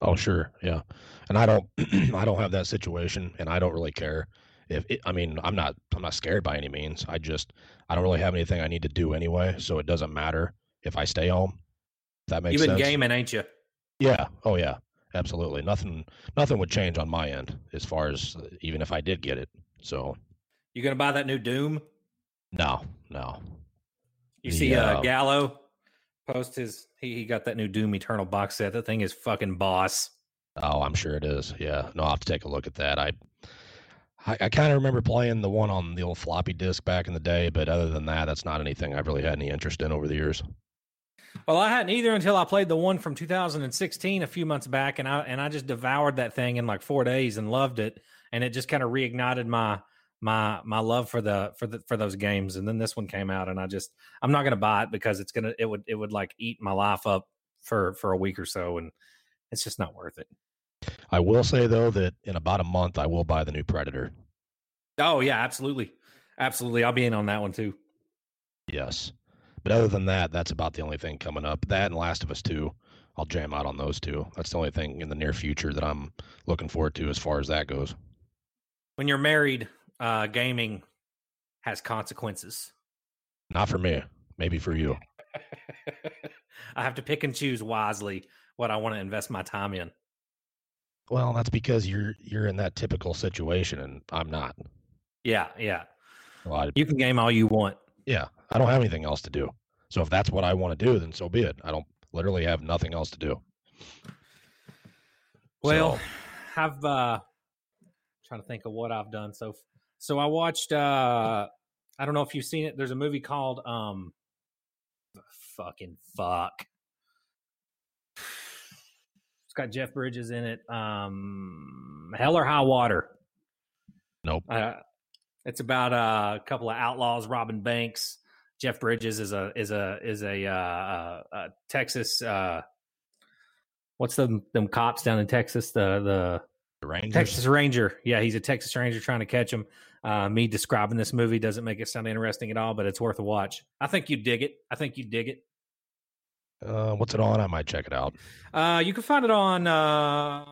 Oh, sure, yeah. And I don't, I don't have that situation, and I don't really care if it, I mean, I'm not, I'm not scared by any means. I just, I don't really have anything I need to do anyway, so it doesn't matter if I stay home. that makes You've been sense. gaming, ain't you? Yeah. Oh, yeah. Absolutely. Nothing, nothing would change on my end as far as uh, even if I did get it. So, you gonna buy that new Doom? No, no. You the, see, uh, uh, Gallo post his he, he got that new Doom Eternal box set. That thing is fucking boss. Oh, I'm sure it is. Yeah. No, I'll have to take a look at that. I I, I kind of remember playing the one on the old floppy disk back in the day, but other than that, that's not anything I've really had any interest in over the years. Well, I hadn't either until I played the one from 2016 a few months back, and I and I just devoured that thing in like four days and loved it, and it just kind of reignited my my my love for the for the for those games. And then this one came out, and I just I'm not gonna buy it because it's gonna it would it would like eat my life up for for a week or so, and it's just not worth it. I will say though that in about a month I will buy the new Predator. Oh yeah, absolutely, absolutely. I'll be in on that one too. Yes, but other than that, that's about the only thing coming up. That and Last of Us Two, I'll jam out on those two. That's the only thing in the near future that I'm looking forward to as far as that goes. When you're married, uh, gaming has consequences. Not for me, maybe for you. I have to pick and choose wisely what I want to invest my time in. Well, that's because you're you're in that typical situation, and I'm not. Yeah, yeah. Well, I, You can game all you want. yeah, I don't have anything else to do. So if that's what I want to do, then so be it. I don't literally have nothing else to do. Well, So- I've uh trying to think of what I've done. So so I watched uh I don't know if you've seen it. There's a movie called um fucking fuck. It's got Jeff Bridges in it. Um Hell or High Water. Nope. Uh, it's about a couple of outlaws robbing banks. Jeff Bridges is a is a is a, uh, uh, uh, Texas. Uh, what's them them cops down in Texas? The the The Rangers. Texas Ranger. Yeah, he's a Texas Ranger trying to catch him. Uh, me describing this movie doesn't make it sound interesting at all, but it's worth a watch. I think you dig it. I think you dig it. Uh, what's it on? I might check it out. Uh, you can find it on. Uh,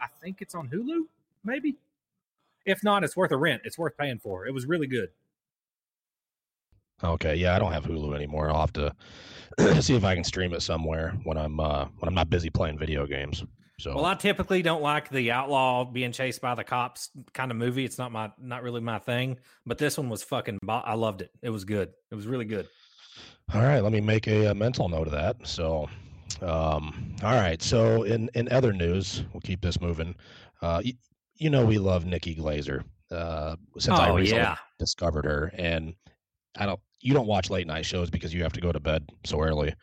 I think it's on Hulu, maybe. If not, it's worth a rent. It's worth paying for. It was really good. Okay, yeah, I don't have Hulu anymore. I'll have to see if I can stream it somewhere when I'm uh, when I'm not busy playing video games. So Well, I typically don't like the outlaw being chased by the cops kind of movie. It's not my not really my thing. But this one was fucking. bo- I loved it. It was good. It was really good. All right, let me make a, a mental note of that. So, um, all right. So, in in other news, we'll keep this moving. Uh, you, you know, we love Nikki Glazer. Uh, since I Oh, recently yeah. discovered her, and I don't. You don't watch late night shows because you have to go to bed so early,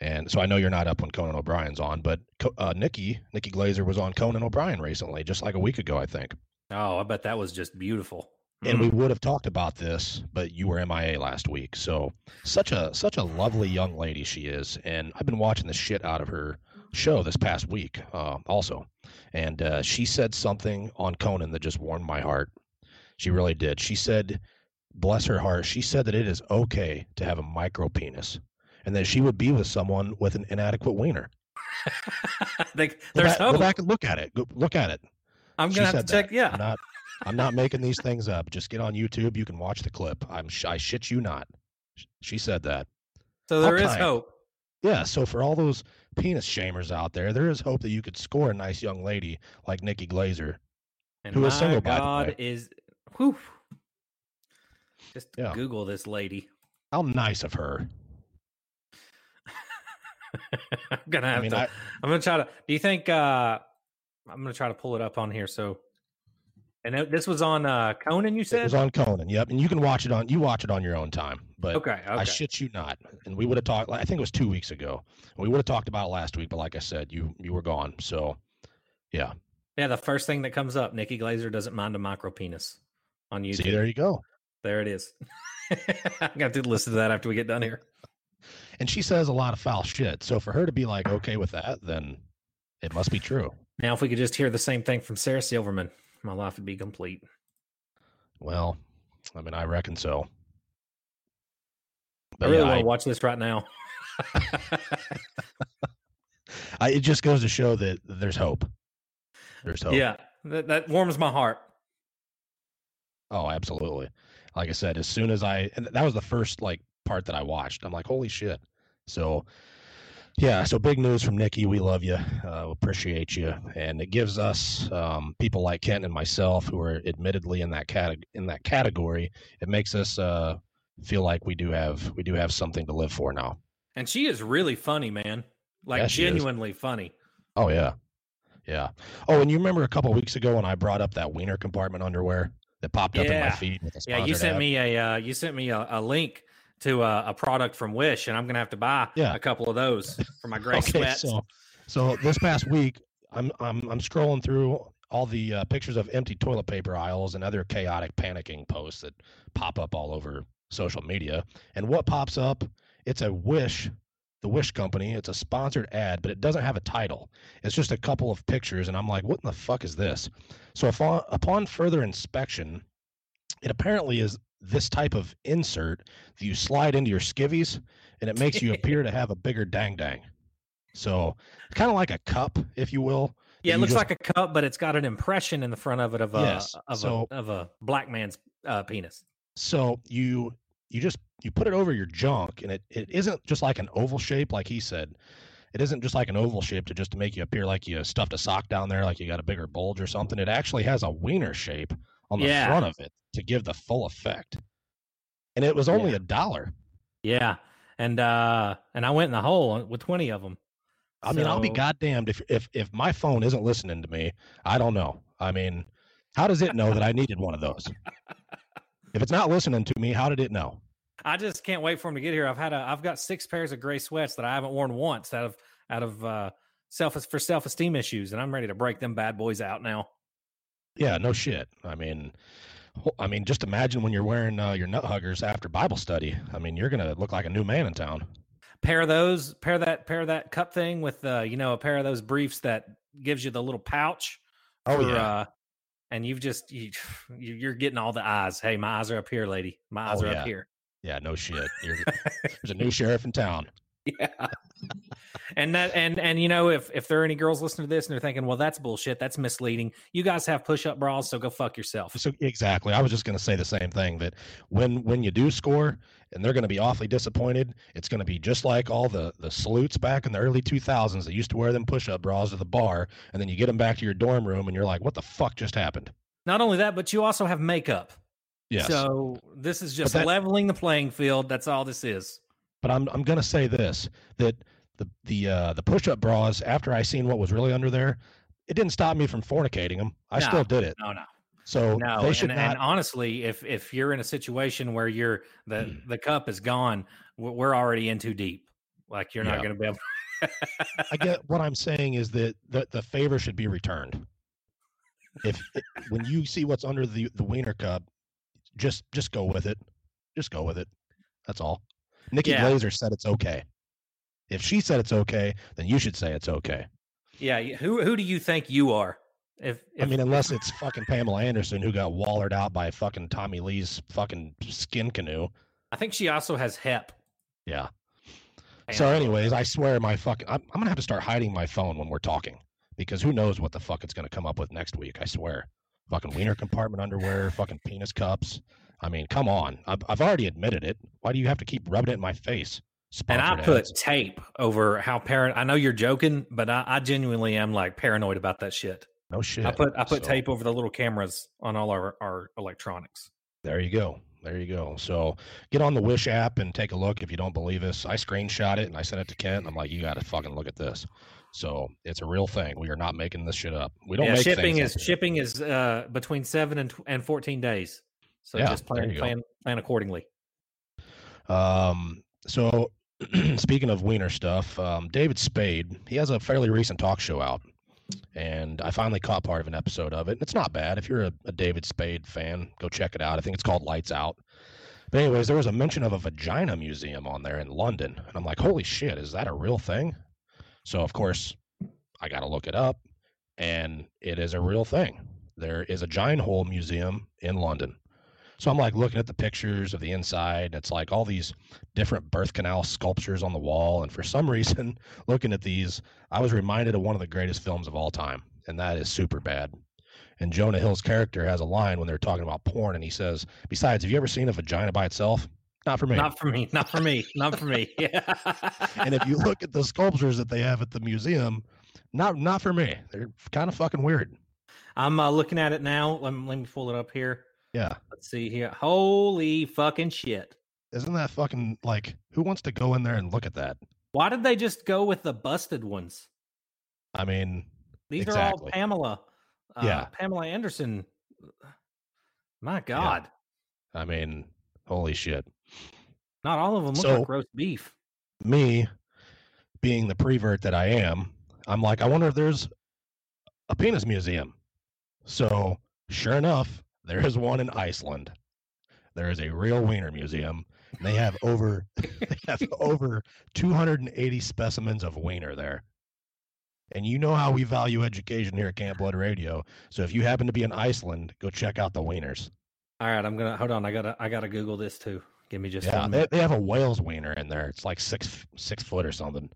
and so I know you're not up when Conan O'Brien's on. But uh, Nikki Nikki Glazer was on Conan O'Brien recently, just like a week ago, I think. Oh, I bet that was just beautiful. And Mm. we would have talked about this but you were mia last week. So such a such a lovely young lady she is. And i've been watching the shit out of her show this past week uh, also. And uh, she said something on conan that just warmed my heart. She really did. She said bless her heart she said that it is okay to have a micro penis and that she would be with someone with an inadequate wiener. Go there's back, go back and look at it. Go, look at it. I'm gonna have to said check. that. Yeah, I'm not, I'm not making these things up. Just get on YouTube. You can watch the clip. I'm sh- I shit you not. She said that. so there is kind. hope. Yeah. So for all those penis shamers out there, there is hope that you could score a nice young lady like Nikki Glazer. And Who is single, by the God way. is. Whew. Just Yeah. Google this lady. How nice of her. I'm gonna have I mean, to. I, I'm gonna try to. Do you think? uh I'm gonna try to pull it up on here. So, and this was on uh Conan. You said? it was on Conan. Yep. And you can watch it on. You watch it on your own time. But okay. Okay. I shit you not. And we would have talked. I think it was two weeks ago. We would have talked about it last week. But like I said, you you were gone. So yeah. yeah, the first thing that comes up, Nikki Glazer doesn't mind a micro penis on YouTube. See, there you go. There it is. I'm gonna have to listen to that after we get done here. and she says a lot of foul shit. So for her to be like okay with that, then it must be true. Now, if we could just hear the same thing from Sarah Silverman, my life would be complete. Well, I mean, I reckon so. I really yeah, want to watch this right now. I, it just goes to show that there's hope. There's hope. yeah, that, that warms my heart. Oh, absolutely. Like I said, as soon as I, and that was the first like part that I watched. I'm like, holy shit. So, yeah. So big news from Nikki. We love you. Uh, appreciate you, and it gives us um, people like Kent and myself who are admittedly in that cate- in that category. It makes us uh, feel like we do have we do have something to live for now. And she is really funny, man. Like Yeah, genuinely funny. Oh yeah, Yeah. Oh, and you remember a couple weeks ago when I brought up that wiener compartment underwear that popped up in my feed? Yeah, you sent me a uh, you sent me a, a link to a, a product from Wish, and I'm gonna have to buy Yeah. a couple of those for my gray okay, sweats. so so this past week, I'm I'm I'm scrolling through all the uh, pictures of empty toilet paper aisles and other chaotic panicking posts that pop up all over social media. And what pops up? It's a Wish, the Wish company. It's a sponsored ad, but it doesn't have a title. It's just a couple of pictures, and I'm like, what in the fuck is this? So upon upon further inspection, it apparently is this type of insert that you slide into your skivvies, and it makes you appear to have a bigger dang dang. So kind of like a cup, if you will. yeah, it looks just- like a cup, but it's got an impression in the front of it of a Yes, of so- a of a black man's uh, penis. So you you just you put it over your junk, and it it isn't just like an oval shape, like he said. It isn't just like an oval shape to just to make you appear like you stuffed a sock down there, like you got a bigger bulge or something. It actually has a wiener shape on the Yeah. front of it to give the full effect. And it was only a dollar. Yeah, and uh and I went in the hole with twenty of them. I mean, I'll be goddamned if if if my phone isn't listening to me. I don't know. I mean, how does it know that I needed one of those? If it's not listening to me, how did it know? I just can't wait for him to get here. I've had a I've got six pairs of gray sweats that I haven't worn once out of out of uh self for self esteem issues, and I'm ready to break them bad boys out now. Yeah, no shit. I mean, I mean, just imagine when you're wearing uh, your nut huggers after Bible study. I mean, you're gonna look like a new man in town. Pair those, pair that, pair that cup thing with uh, you know, a pair of those briefs that gives you the little pouch. Oh, for, yeah. uh, and you've just you, you you're getting all the eyes. Hey, my eyes are up here, lady. My eyes Oh, are yeah. up here. Yeah, no shit. You're, there's a new sheriff in town. Yeah. And that and and you know if if there are any girls listening to this and they're thinking, well, that's bullshit, that's misleading. You guys have push up bras, so go fuck yourself. So exactly, I was just gonna say the same thing. That when when you do score, and they're gonna be awfully disappointed, it's gonna be just like all the the salutes back in the early 2000s that used to wear them push-up bras to the bar, and then you get them back to your dorm room, and you're like, what the fuck just happened? Not only that, but you also have makeup. Yes. So this is just that- leveling the playing field. That's all this is. but I'm I'm gonna say this that the the uh, the push up bras after I seen what was really under there, it didn't stop me from fornicating them. I No, still did it. No, no, So no. they should and, not. and honestly, if if you're in a situation where you're the Mm. the cup is gone, we're already in too deep. Like you're not going to be able. I get what I'm saying is that the the favor should be returned. If when you see what's under the the wiener cup, just just go with it. Just go with it. That's all. Nikki Yeah. Glazer said it's okay. If she said it's okay, then you should say it's okay. yeah. Who who do you think you are? If, if I mean, unless it's fucking Pamela Anderson who got wallered out by fucking Tommy Lee's fucking skin canoe. I think she also has HEP. Yeah. So, anyways, I swear my fucking I'm, I'm gonna have to start hiding my phone when we're talking because who knows what the fuck it's gonna come up with next week. I swear. Fucking wiener compartment underwear, fucking penis cups. I mean, come on. I've, I've already admitted it. Why do you have to keep rubbing it in my face? And I put ads. tape over how parent. I know you're joking, but I, I genuinely am like paranoid about that shit. no shit. I put I put So, tape over the little cameras on all our our electronics. There you go. There you go. So get on the Wish app and take a look if you don't believe us. I screenshot it and I sent it to Kent. I'm like, you got to fucking look at this. So it's a real thing. We are not making this shit up. We don't yeah, make shipping is shipping is uh between seven and and fourteen days. So Yeah, just plan go. plan plan accordingly. Um, so speaking of wiener stuff, um, David Spade, he has a fairly recent talk show out, and I finally caught part of an episode of it. It's not bad. If you're a, a David Spade fan, go check it out. I think it's called Lights Out. But anyways, there was a mention of a vagina museum on there in London, and I'm like, holy shit, is that a real thing? So of course, I got to look it up, and it is a real thing. There is a giant hole museum in London. So I'm like looking at the pictures of the inside, and it's like all these different birth canal sculptures on the wall. And for some reason, looking at these, I was reminded of one of the greatest films of all time, and that is Superbad. And Jonah Hill's character has a line when they're talking about porn, and he says, "Besides, have you ever seen a vagina by itself? Not for me." Not for me. Not for me. Not for me. Yeah. and if you look at the sculptures that they have at the museum, not not for me. They're kind of fucking weird. I'm uh, looking at it now. Let me, let me pull it up here. Yeah, Let's see here. Holy fucking shit. isn't that fucking like who wants to go in there and look at that? Why did they just go with the busted ones? I mean, These are all Pamela. Uh, Yeah. Pamela Anderson. My God, I mean, holy shit. not all of them look So- like roast beef. Me, being the prevert that I am, I'm like, I wonder if there's a penis museum. So, sure enough, there is one in Iceland. There is a real wiener museum. And they have over they have over 280 specimens of wiener there. And you know how we value education here at Camp Blood Radio. So if you happen to be in Iceland, go check out the wieners. All right, I'm gonna hold on. I gotta I gotta Google this too. Give me just Yeah, they, they have a whale's wiener in there. It's like six six foot or something.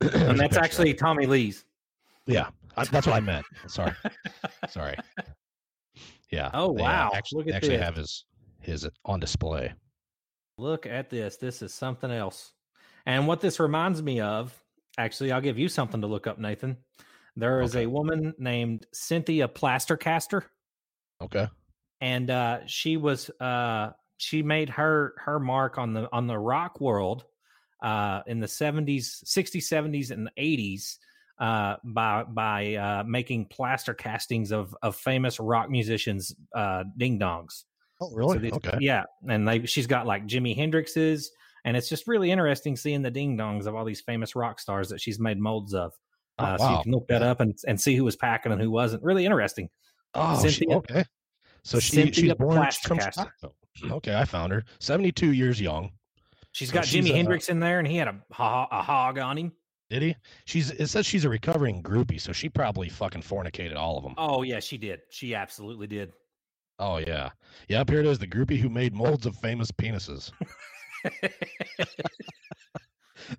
And that's actually Tommy Lee's. yeah. I, that's what I meant. Sorry, sorry. Yeah. Oh, uh, wow. actually, Look at actually this. have his his on display. Look at this. This is something else. And what this reminds me of, actually, I'll give you something to look up, Nathan. There is Okay. a woman named Cynthia Plaster Caster, Okay. and uh, she was uh, she made her her mark on the on the rock world uh, in the seventies, sixties, seventies, and eighties uh, by by uh, making plaster castings of of famous rock musicians, uh, ding dongs. Oh, So really? these- okay. Yeah, and they she's got like Jimi Hendrix's, and it's just really interesting seeing the ding dongs of all these famous rock stars that she's made molds of. Oh, Uh, So you can look that up and and see who was packing and who wasn't. Really interesting. Oh, she, okay. So she Cynthia she's born from. Chicago. Okay, I found her. Seventy-two years young. She's So got Jimi uh, Hendrix in there, and he had a, a hog on him. Did he? She's. It says she's a recovering groupie, so she probably fucking fornicated all of them. Oh yeah, she did. She absolutely did. Oh yeah. Yep. Here it is. The groupie who made molds of famous penises.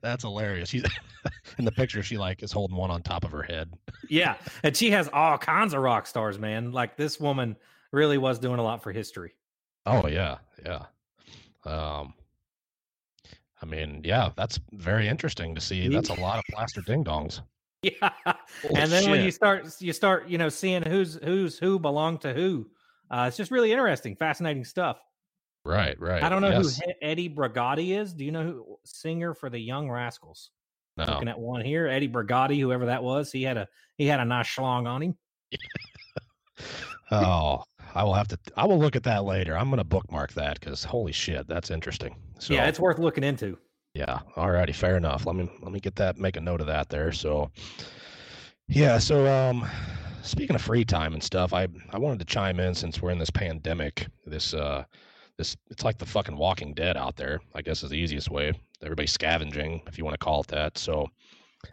That's hilarious. She's in the picture. She like is holding one on top of her head. yeah, and she has all kinds of rock stars, man. Like this woman really was doing a lot for history. Oh yeah, yeah. Um, I mean, yeah, that's very interesting to see. That's a lot of plaster ding dongs. Yeah, Holy and then when you start you start you know seeing who's who's who belonged to who, uh, it's just really interesting, fascinating stuff. Right, right. I don't know yes. who Eddie Brigati is. Do you know who singer for the Young Rascals? No. Looking at one here, Eddie Brigati, whoever that was, he had a he had a nice schlong on him. Oh, I will have to. I will look at that later. I'm gonna bookmark that because holy shit, that's interesting. So yeah, it's worth looking into. Yeah. Alrighty. Fair enough. Let me let me get that. Make a note of that there. So, yeah. So, um, speaking of free time and stuff, I I wanted to chime in since we're in this pandemic. This uh, this it's like the fucking Walking Dead out there. I guess is the easiest way. Everybody's scavenging, if you want to call it that. So,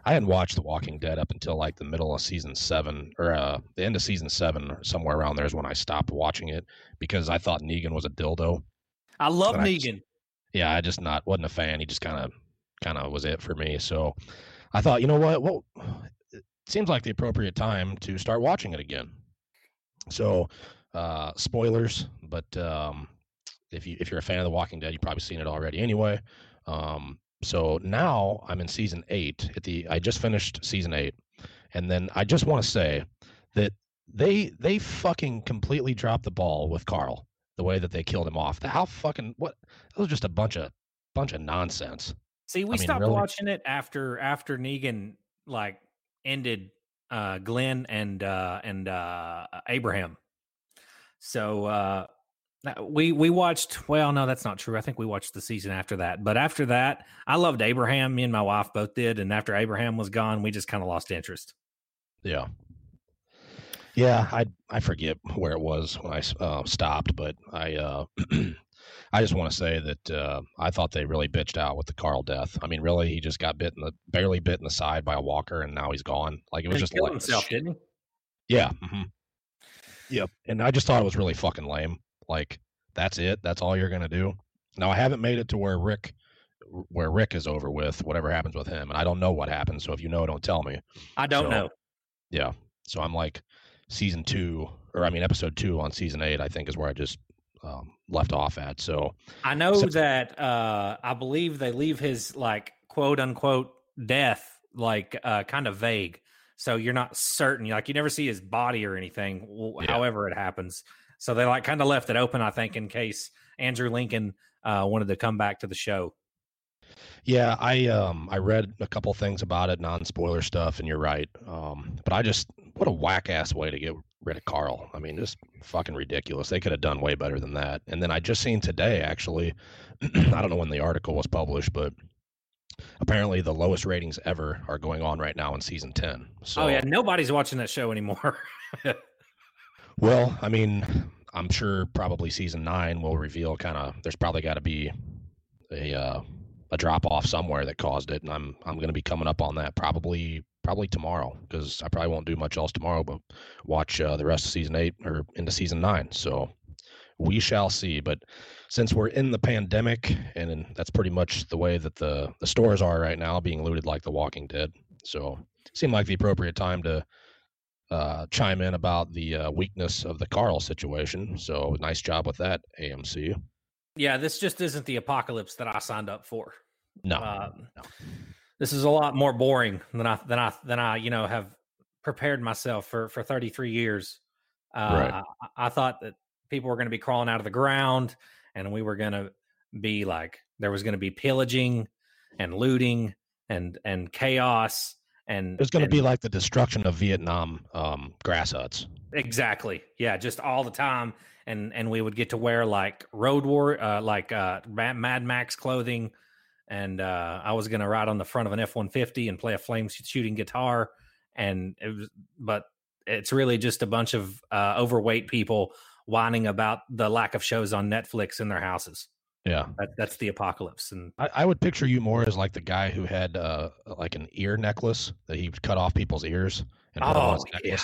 I hadn't watched The Walking Dead up until like the middle of season seven or uh, the end of season seven, or somewhere around there is when I stopped watching it because I thought Negan was a dildo I love I Negan. Yeah, I just not wasn't a fan. He just kind of kind of was it for me. So I thought, you know what? Well, it seems like the appropriate time to start watching it again. So uh spoilers, but um if you if you're a fan of The Walking Dead, you've probably seen it already anyway. Um so now I'm in season 8 at the I just finished season 8 and then I just want to say that they they fucking completely dropped the ball with Carl the way that they killed him off. How fucking what? That was just a bunch of bunch of nonsense. See, we mean, stopped really? watching it after after Negan like ended uh Glenn and uh and uh Abraham. So uh uh, we we watched well no that's not true. I think we watched the season after that. But after that, I loved Abraham. Me and my wife both did and after Abraham was gone, we just kind of lost interest. Yeah. Yeah, I I forget where it was when I s- uh, stopped, but I uh, I just want to say that uh, I thought they really bitched out with the Carl death. I mean, really, he just got bit in the barely bit in the side by a walker, and now he's gone. Like it was He just killed like himself, didn't he? Yeah. hmm Yep. And I just thought it was really fucking lame. Like that's it. That's all you're gonna do. Now I haven't made it to where Rick, where Rick is over with whatever happens with him, and I don't know what happens. So if you know, don't tell me. I don't So- know. Yeah. So I'm like season two, or I mean episode two on season eight. I think is where I just um, left off at. So I know So- that uh I believe they leave his like quote unquote death like uh kind of vague. So you're not certain. Like you never see his body or anything, Yeah. however it happens. So they like kind of left it open, I think, in case Andrew Lincoln uh wanted to come back to the show. Yeah, I um I read a couple things about it, non spoiler stuff, and you're right. Um, but I just what a whack ass way to get rid of Carl. I mean, just fucking ridiculous. They could have done way better than that. And then I just seen today, actually, I don't know when the article was published, but apparently the lowest ratings ever are going on right now in season 10. So, oh, yeah. Nobody's watching that show anymore. well, I mean, I'm sure probably season nine will reveal kind of, there's probably got to be a, uh, a drop off somewhere that caused it. And I'm, I'm going to be coming up on that probably probably tomorrow because I probably won't do much else tomorrow, but watch uh, the rest of season eight or into season nine. So we shall see. But since we're in the pandemic, and that's pretty much the way that the the stores are right now, being looted like The Walking Dead. So seemed like the appropriate time to uh, chime in about the uh, weakness of the Carl situation. So nice job with that, AMC. Yeah, this just isn't the apocalypse that I signed up for. No. Um, no this is a lot more boring than I than I than I you know have prepared myself for for 33 years. Uh, right. I, I thought that people were going to be crawling out of the ground, and we were going to be like there was going to be pillaging and looting and and chaos and it's going to be like the destruction of Vietnam um, grass huts. Exactly. Yeah, just all the time, and and we would get to wear like road war, uh, like uh, Mad Max clothing and uh, I was going to ride on the front of an F one fifty and play a flame shooting guitar, and it was, but it's really just a bunch of uh, overweight people whining about the lack of shows on Netflix in their houses. Yeah, that, that's the apocalypse. And I, I, would picture you more as like the guy who had uh, like an ear necklace that he cut off people's ears and oh. Yeah.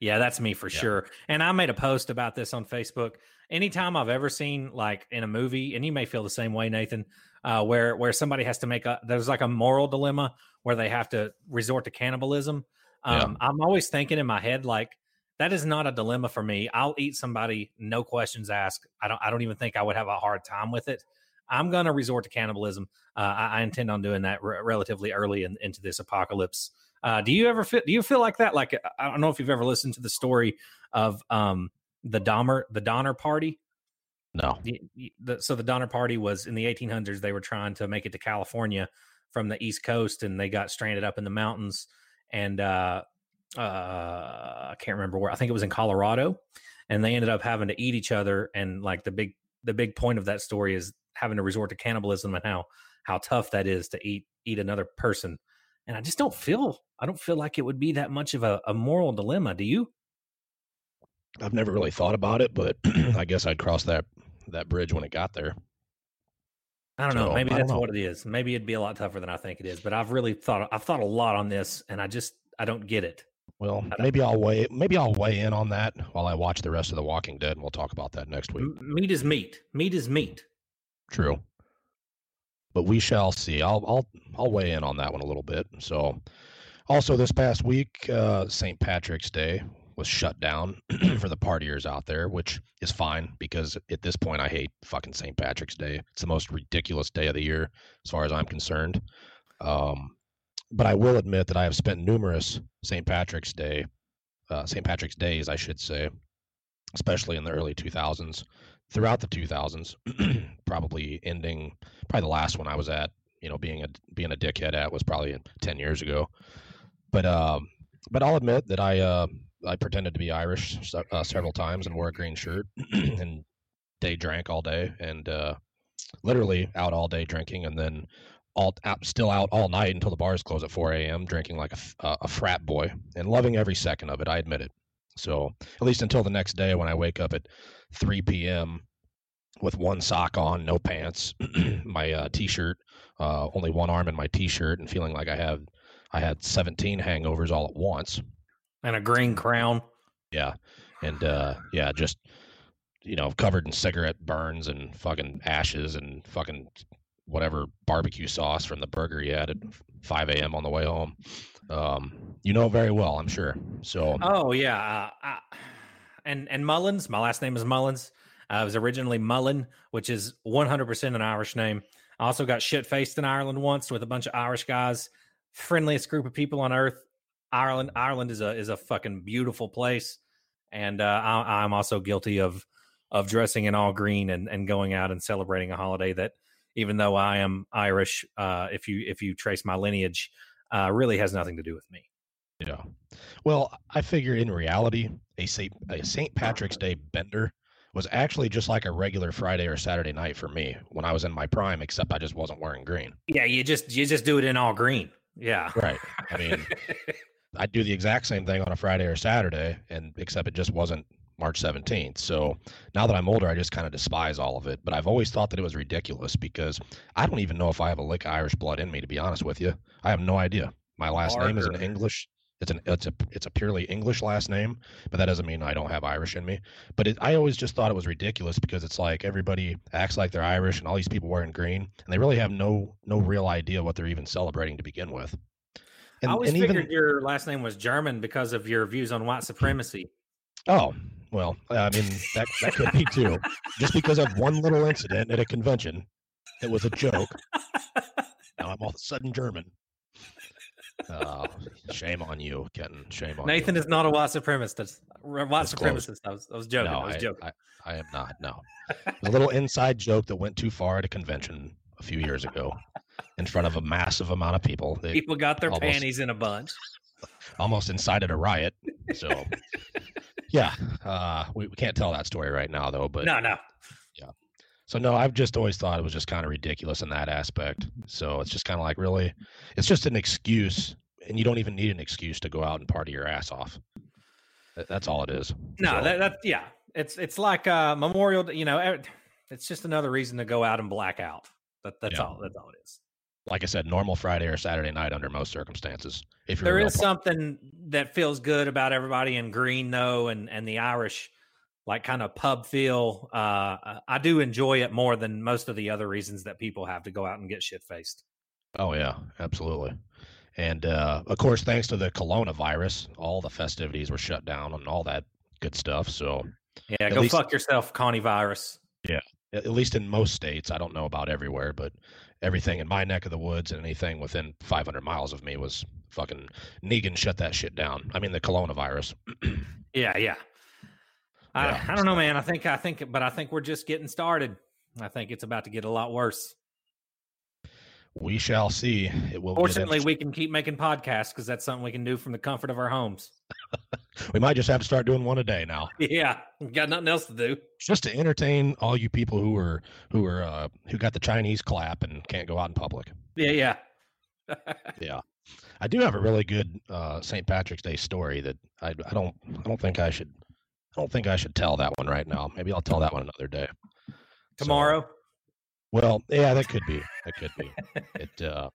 yeah, that's me for yeah. sure. And I made a post about this on Facebook. Anytime I've ever seen like in a movie, and you may feel the same way, Nathan, uh, where where somebody has to make a there's like a moral dilemma where they have to resort to cannibalism. Um, yeah. I'm always thinking in my head like that is not a dilemma for me. I'll eat somebody, no questions asked. I don't I don't even think I would have a hard time with it. I'm going to resort to cannibalism. Uh, I, I, intend on doing that re- relatively early in, into this apocalypse. Uh, do you ever feel? Do you feel like that? Like I don't know if you've ever listened to the story of um, the Dahmer the Donner Party. No. The, the, so the Donner Party was in the 1800s. They were trying to make it to California from the East Coast, and they got stranded up in the mountains. And uh, uh, I can't remember where. I think it was in Colorado, and they ended up having to eat each other. And like the big the big point of that story is having to resort to cannibalism and how how tough that is to eat eat another person. And I just don't feel I don't feel like it would be that much of a, a moral dilemma. Do you? I've never really thought about it, but I guess I'd cross that that bridge when it got there. I don't so, know. Maybe that's know. what it is. Maybe it'd be a lot tougher than I think it is. But I've really thought I've thought a lot on this, and I just I don't get it. Well, maybe I'll weigh maybe I'll weigh in on that while I watch the rest of The Walking Dead, and we'll talk about that next week. Meat is meat. Meat is meat. True. But we shall see. I'll I'll I'll weigh in on that one a little bit. So, also this past week, uh, St. Patrick's Day was shut down for the partiers out there, which is fine because at this point I hate fucking St. Patrick's Day. It's the most ridiculous day of the year as far as I'm concerned. Um, but I will admit that I have spent numerous St. Patrick's Day, uh, St. Patrick's Days, I should say, especially in the early 2000s, throughout the 2000s, probably ending, probably the last one I was at, you know, being a being a dickhead at was probably 10 years ago. But um, but I'll admit that I uh, I pretended to be Irish uh, several times and wore a green shirt and they drank all day and uh, literally out all day drinking and then all still out all night until the bars close at 4 a.m. drinking like a, a frat boy and loving every second of it. I admit it. So at least until the next day when I wake up at 3 p.m. with one sock on, no pants, my uh, t-shirt, uh, only one arm in my t-shirt, and feeling like I have I had 17 hangovers all at once and a green crown. Yeah, and uh, yeah, just you know, covered in cigarette burns and fucking ashes and fucking whatever barbecue sauce from the burger you had at 5 a.m. on the way home. Um, you know very well, I'm sure. So. Oh yeah, uh, I, and and Mullins. My last name is Mullins. Uh, I was originally Mullen, which is 100% an Irish name. I also got shit faced in Ireland once with a bunch of Irish guys. Friendliest group of people on earth. Ireland Ireland is a is a fucking beautiful place, and uh, I, I'm also guilty of of dressing in all green and, and going out and celebrating a holiday that, even though I am Irish, uh, if you if you trace my lineage, uh, really has nothing to do with me. Yeah. Well, I figure in reality, a St. a St. Patrick's Day bender was actually just like a regular Friday or Saturday night for me when I was in my prime, except I just wasn't wearing green. Yeah, you just you just do it in all green. Yeah. Right. I mean, I do the exact same thing on a Friday or Saturday, and except it just wasn't March 17th. So now that I'm older, I just kind of despise all of it. But I've always thought that it was ridiculous because I don't even know if I have a lick of Irish blood in me, to be honest with you. I have no idea. My last name is an English. It's an it's a it's a purely English last name, but that doesn't mean I don't have Irish in me. But it, I always just thought it was ridiculous because it's like everybody acts like they're Irish and all these people wearing green, and they really have no no real idea what they're even celebrating to begin with. And, I always and figured even your last name was German because of your views on white supremacy. Oh, well, I mean that that could be too. Just because of one little incident at a convention, it was a joke. now I'm all of a sudden German. Oh, shame on you, Kenton. Shame on Nathan you. is not a white supremacist. That's- White That's supremacist. I was, I was joking. No, I was I, joking. I, I am not. No, a little inside joke that went too far at a convention a few years ago, in front of a massive amount of people. They People got their almost- panties in a bunch. almost incited a riot. So, yeah, uh, we, we can't tell that story right now, though. But No, no. Yeah. So no, I've just always thought it was just kind of ridiculous in that aspect. So it's just kind of like really, it's just an excuse, and you don't even need an excuse to go out and party your ass off. That's all it is. No, So, that, that yeah. It's it's like uh Memorial. You know, it's just another reason to go out and black out. That that's Yeah. all. That's all it is. like I said, normal Friday or Saturday night under most circumstances. If There is something that feels good about everybody in green though, and and the Irish like kind of pub feel. Uh, I do enjoy it more than most of the other reasons that people have to go out and get shit faced. Oh yeah, absolutely. And uh, of course, thanks to the coronavirus, all the festivities were shut down and all that good stuff. So Yeah, go least- fuck yourself, Connie virus. at at least in most states, I don't know about everywhere, but everything in my neck of the woods and anything within 500 miles of me was fucking Negan shut that shit down. I mean, the coronavirus. Yeah, yeah. I, Yeah, I don't know, man. I think I think, but I think we're just getting started. I think it's about to get a lot worse. We shall see. It will. Fortunately, we can keep making podcasts because that's something we can do from the comfort of our homes. we might just have to start doing one a day now, Yeah, got nothing else to do. just to entertain all you people who are who are uh, who got the Chinese clap and can't go out in public. Yeah, yeah. Yeah, I do have a really good uh, St. Patrick's Day story that I, I don't I don't think I should I don't think I should tell that one right now. Maybe I'll tell that one another day. So- Tomorrow. Well, yeah, that could be that could be it. Uh,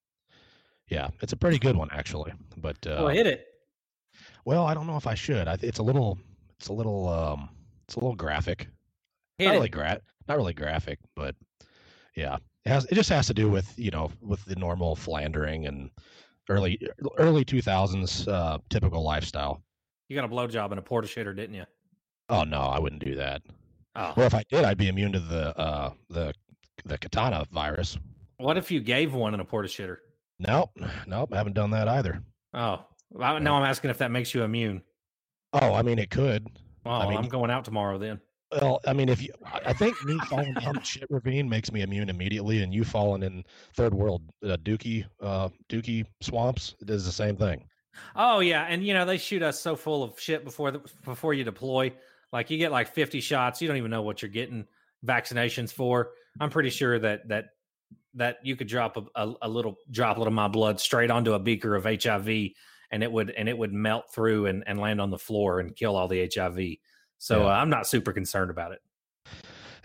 yeah, it's a pretty good one actually. But uh, well, hit it. well, I don't know if I should. I, it's a little it's a little um it's a little graphic. Hit not it. really gra- not really graphic, but yeah, it has it just has to do with you know with the normal philandering and early early two thousands uh, typical lifestyle. You got a blowjob and a porta shitter, didn't you? Oh no, I wouldn't do that. Oh, Well, if I did, I'd be immune to the uh, the the katana virus. what if you gave one in a porta shitter? Nope, nope, I haven't done that either. Oh, well, no. I'm asking if that makes you immune. Oh, I mean, it could. Oh, I mean- am going out tomorrow then. Well, I mean, if you, I think me falling down the shit ravine makes me immune immediately, and you falling in third world uh, dookie uh, dookie swamps it is the same thing. Oh yeah, and you know they shoot us so full of shit before the, before you deploy. Like you get like 50 shots, you don't even know what you're getting vaccinations for. I'm pretty sure that that that you could drop a, a, a little droplet of my blood straight onto a beaker of HIV, and it would and it would melt through and, and land on the floor and kill all the HIV. So Yeah. uh, I'm not super concerned about it.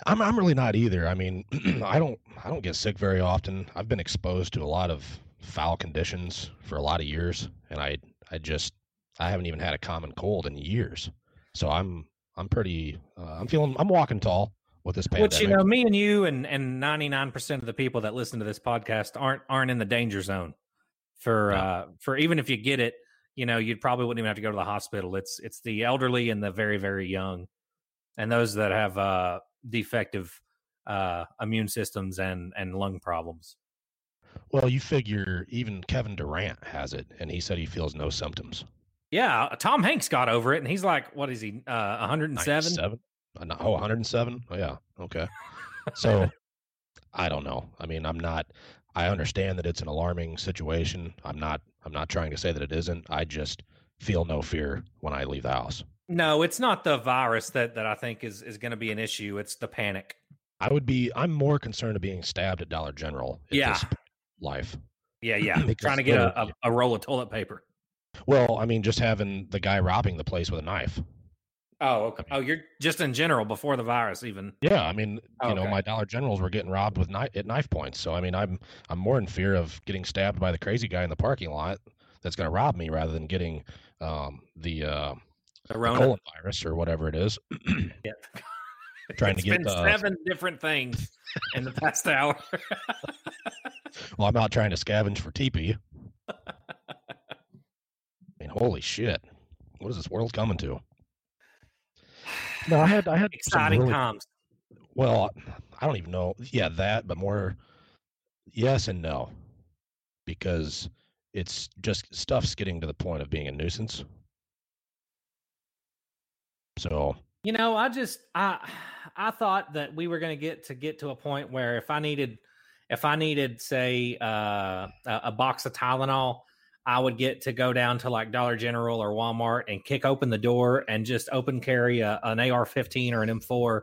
I'm I'm really not either. I mean, I don't I don't get sick very often. I've been exposed to a lot of foul conditions for a lot of years, and I I just I haven't even had a common cold in years. So I'm I'm pretty uh, I'm feeling I'm walking tall with this pandemic. Which you know, me and you and and 99 percent of the people that listen to this podcast aren't aren't in the danger zone for No. uh for even if you get it, you know, you probably wouldn't even have to go to the hospital. It's it's the elderly and the very very young, and those that have uh defective uh immune systems and and lung problems. well, you figure even Kevin Durant has it, and he said he feels no symptoms. Yeah, Tom Hanks got over it, and he's like, what is he, uh, 107? 97? Uh, Oh, 107? Oh, yeah. Okay. So I don't know. I mean, I'm not I understand that it's an alarming situation. I'm not I'm not trying to say that it isn't. I just feel no fear when I leave the house. No, it's not the virus that that I think is is going to be an issue. It's the panic. I would be. I'm more concerned of being stabbed at Dollar General. Yeah. this life. Yeah, yeah. Trying to get a, a, a roll of toilet paper. Well, I mean, just having the guy robbing the place with a knife. Oh, okay. Oh, you're just in general before the virus even. Yeah, I mean, you know, Okay. my Dollar Generals were getting robbed with knife at knife points. So I mean, I'm I'm more in fear of getting stabbed by the crazy guy in the parking lot that's going to rob me rather than getting um, the, uh, The the colon virus or whatever it is. Yeah. Trying to get, been uh, seven different things in the past hour. Well, I'm out trying to scavenge for TP. I mean, holy shit! What is this world coming to? No, I had I had Exciting really- times. Well, I don't even know. Yeah, that, but more yes and no. Because it's just stuff's getting to the point of being a nuisance. So, You know, I just I I thought that we were going to get to get to a point where if I needed if I needed say uh, a, a box of Tylenol, I would get to go down to like Dollar General or Walmart and kick open the door and just open carry a, an AR-15 or an M4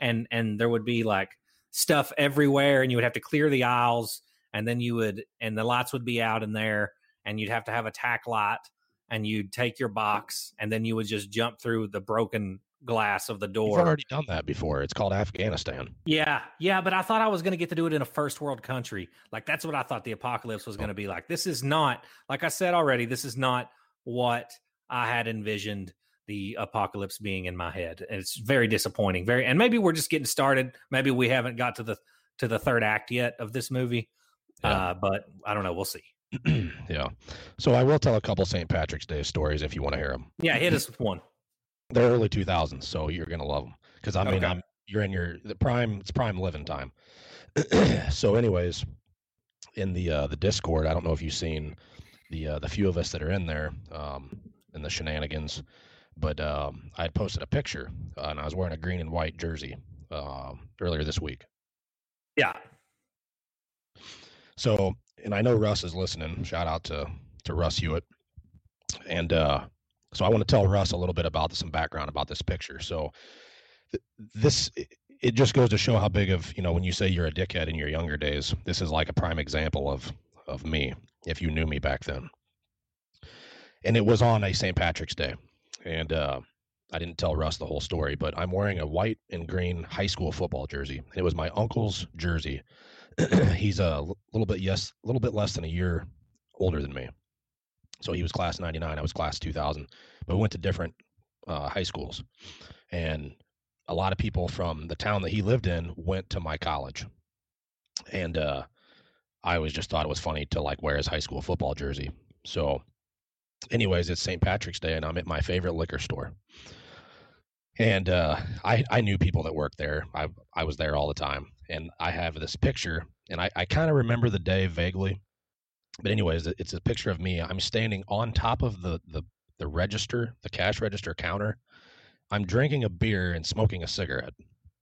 and and there would be like stuff everywhere and you would have to clear the aisles and then you would and the lights would be out in there and you'd have to have a tack light and you'd take your box and then you would just jump through the broken glass of the door. we've already done that before. It's called Afghanistan. Yeah, yeah, but I thought I was going to get to do it in a first world country. Like that's what I thought the apocalypse was going to be like. This is not, like I said already, this is not what I had envisioned the apocalypse being in my head. And it's very disappointing. Very, and maybe we're just getting started. Maybe we haven't got to the to the third act yet of this movie. Yeah. Uh, but I don't know. We'll see. yeah. So I will tell a couple St. Patrick's Day stories if you want to hear them. Yeah, hit us with one. They're early 2000s, so you're gonna love them because I mean, Okay. I'm you're in your the prime. It's prime living time. so, anyways, in the uh, the Discord, I don't know if you've seen the uh, the few of us that are in there um, in the shenanigans, but um, I had posted a picture uh, and I was wearing a green and white jersey um, earlier this week. Yeah. So, and I know Russ is listening. Shout out to to Russ Hewitt. And uh, so I want to tell Russ a little bit about some background about this picture. So, th- this it- just goes to show how big of you know when you say you're a dickhead in your younger days. This is like a prime example of of me if you knew me back then. And it was on a St. Patrick's Day, and uh, I didn't tell Russ the whole story, but I'm wearing a white and green high school football jersey. And It was my uncle's jersey. He's a little bit yes, a little bit less than a year older than me. So he was class 99, I was class 2000, but we went to different uh, high schools. And a lot of people from the town that he lived in went to my college. And uh, I always just thought it was funny to like wear his high school football jersey. So, anyways, it's St. Patrick's Day, and I'm at my favorite liquor store. And uh, I I knew people that worked there. I I was there all the time, and I have this picture, and I I kind of remember the day vaguely. But anyways, it's a picture of me. I'm standing on top of the the the register, the cash register counter. I'm drinking a beer and smoking a cigarette.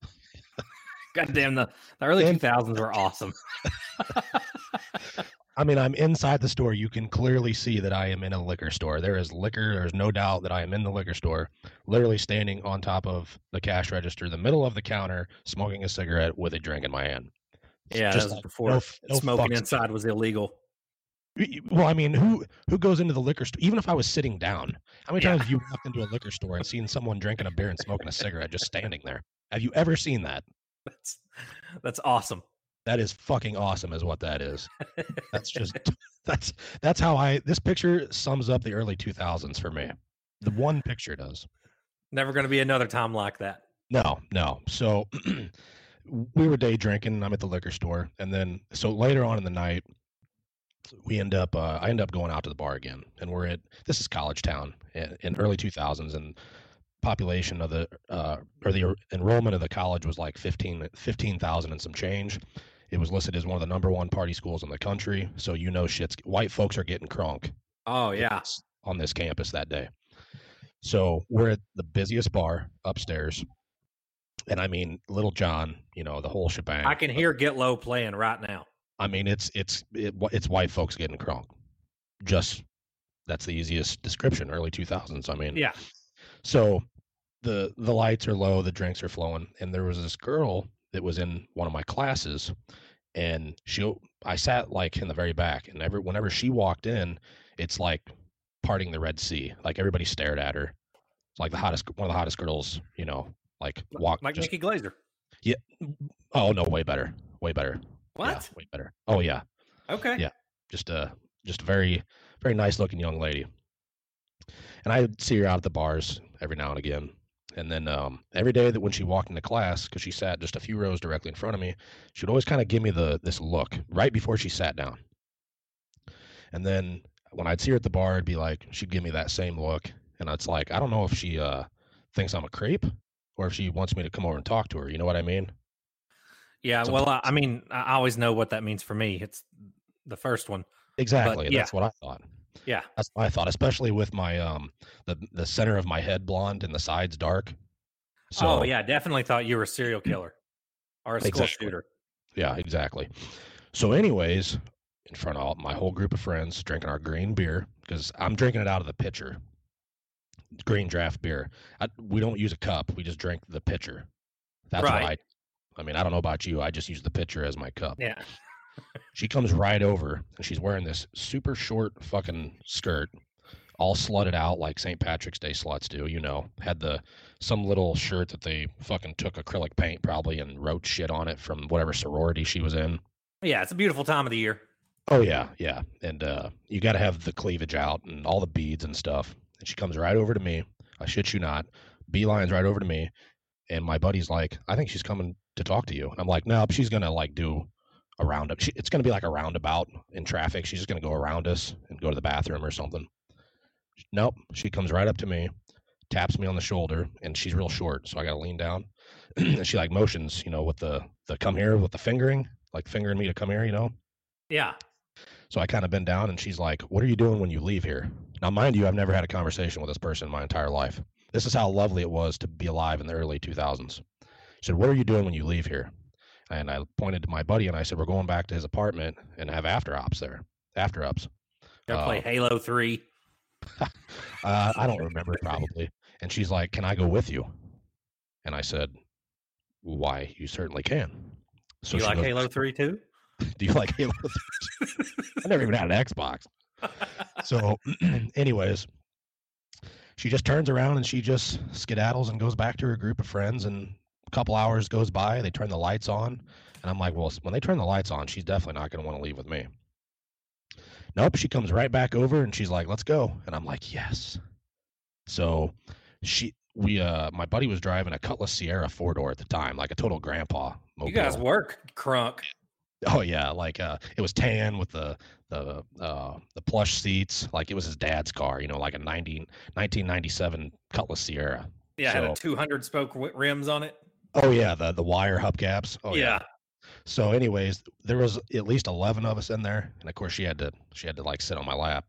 God damn, the, the early And- 2000s were awesome. I mean, I'm inside the store. You can clearly see that I am in a liquor store. There is liquor. There's no doubt that I am in the liquor store, literally standing on top of the cash register, the middle of the counter, smoking a cigarette with a drink in my hand. Yeah, Just that was like before no no smoking fucks inside was illegal. Well, I mean, who who goes into the liquor store? Even if I was sitting down, how many Yeah. times have you walked into a liquor store and seen someone drinking a beer and smoking a cigarette just standing there? Have you ever seen that? That's that's awesome. That is fucking awesome, is what that is. That's just that's that's how I. This picture sums up the early two thousands for me. The one picture does. Never going to be another time like that. No, no. So we were day drinking. I'm at the liquor store, and then so later on in the night, we end up. Uh, I end up going out to the bar again, and we're at this is college town in, in early 2000s, and population of the uh, or the enrollment of the college was like 15 15,000 and some change. It was listed as one of the number one party schools in the country, so you know shit's white folks are getting crunk Oh yeah. on this campus that day. So we're at the busiest bar upstairs. And I mean, Lil Jon, you know, the whole shebang. I can hear Get Low playing right now. I mean, it's it's it, it's white folks getting crunk. Just that's the easiest description. Early two thousands. I mean, Yeah. So the the lights are low, the drinks are flowing, and there was this girl that was in one of my classes, and she I sat like in the very back, and every whenever she walked in, it's like parting the Red Sea. Like everybody stared at her. It's like the hottest one of the hottest girls, you know, like walk Like just Nikki Glazer. Yeah. Oh no, way better. Way better. Yeah, way better. Oh yeah. Okay. Yeah. Just a just a very very nice looking young lady. And I would see her out at the bars every now and again. And then um, every day that when she walked into class, because she sat just a few rows directly in front of me, she would always kind of give me the this look right before she sat down. And then when I'd see her at the bar, it'd be like she'd give me that same look, and it's like I don't know if she uh, thinks I'm a creep or if she wants me to come over and talk to her. You know what I mean? Yeah. Well, I, I mean, I always know what that means for me. It's the first one. Exactly. yeah. That's what I thought. Yeah. That's what I thought, especially with my um the the center of my head blonde and the sides dark. So oh, yeah. Definitely thought you were a serial killer or a school Exactly. shooter. yeah, exactly. So, anyways, in front of all, my whole group of friends, drinking our green beer because I'm drinking it out of the pitcher, green draft beer. I, we don't use a cup; we just drink the pitcher. That's what I. I mean, I don't know about you. I just use the pitcher as my cup. Yeah. She comes right over and she's wearing this super short fucking skirt, all slutted out like St. Patrick's Day sluts do, you know. Had the some little shirt that they fucking took acrylic paint probably and wrote shit on it from whatever sorority she was in. Yeah. It's a beautiful time of the year. Oh yeah, yeah. And uh you gotta have the cleavage out and all the beads and stuff. And she comes right over to me. I shit you not. Beelines right over to me. And my buddy's like, I think she's coming to talk to you. And I'm like, no, she's gonna like do a roundup. She, it's gonna be like a roundabout in traffic. She's just gonna go around us and go to the bathroom or something. Nope. She comes right up to me, taps me on the shoulder, and she's real short, so I gotta lean down. and she like motions, you know, with the the come here with the fingering, like fingering me to come here, you know. Yeah. So I kind of bend down and she's like, What are you doing when you leave here? Now, mind you, I've never had a conversation with this person in my entire life. This is how lovely it was to be alive in the early 2000s. She said, What are you doing when you leave here? And I pointed to my buddy and I said, We're going back to his apartment and have after ops there. After ups. Go play Uh, Halo 3. Uh, I don't remember probably. And she's like, Can I go with you? And I said, Why? You certainly can. So you like goes, Halo 3 too? Do you like Halo? 3? I never even had an Xbox. So, anyways, she just turns around and she just skedaddles and goes back to her group of friends. And couple hours goes by, they turn the lights on, and I'm like, well, when they turn the lights on, she's definitely not going to want to leave with me. Nope, she comes right back over and she's like, let's go. And I'm like, yes. So she, we, uh, my buddy was driving a Cutlass Ciera four door at the time, like a total grandpa. You guys work, crunk. Oh yeah, like uh, it was tan with the the uh, the plush seats. Like it was his dad's car, you know, like a 90, 1997 Cutlass Ciera. Yeah, had a 200 spoke rims on it. Oh yeah, the the wire hubcaps. Oh yeah. yeah. So, anyways, there was at least eleven of us in there, and of course she had to she had to like sit on my lap,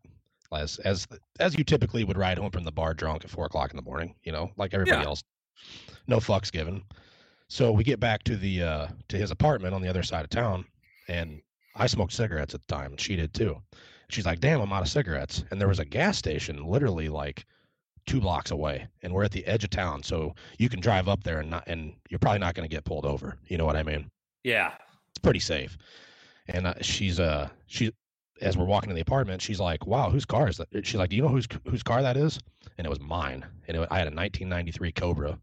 as as as you typically would ride home from the bar drunk at four o'clock in the morning. You know, like everybody Yeah. else. No fucks given. So we get back to the uh to his apartment on the other side of town, and I smoked cigarettes at the time, and she did too. She's like, "Damn, I'm out of cigarettes," and there was a gas station literally like two blocks away, and we're at the edge of town, so you can drive up there and not and you're probably not going to get pulled over. You know what I mean? Yeah. it's pretty safe. And uh, she's uh she as we're walking to the apartment, she's like, "Wow, whose car is that?" She's like, "Do you know whose whose car that is?" And it was mine. And it, I had a 1993 Cobra,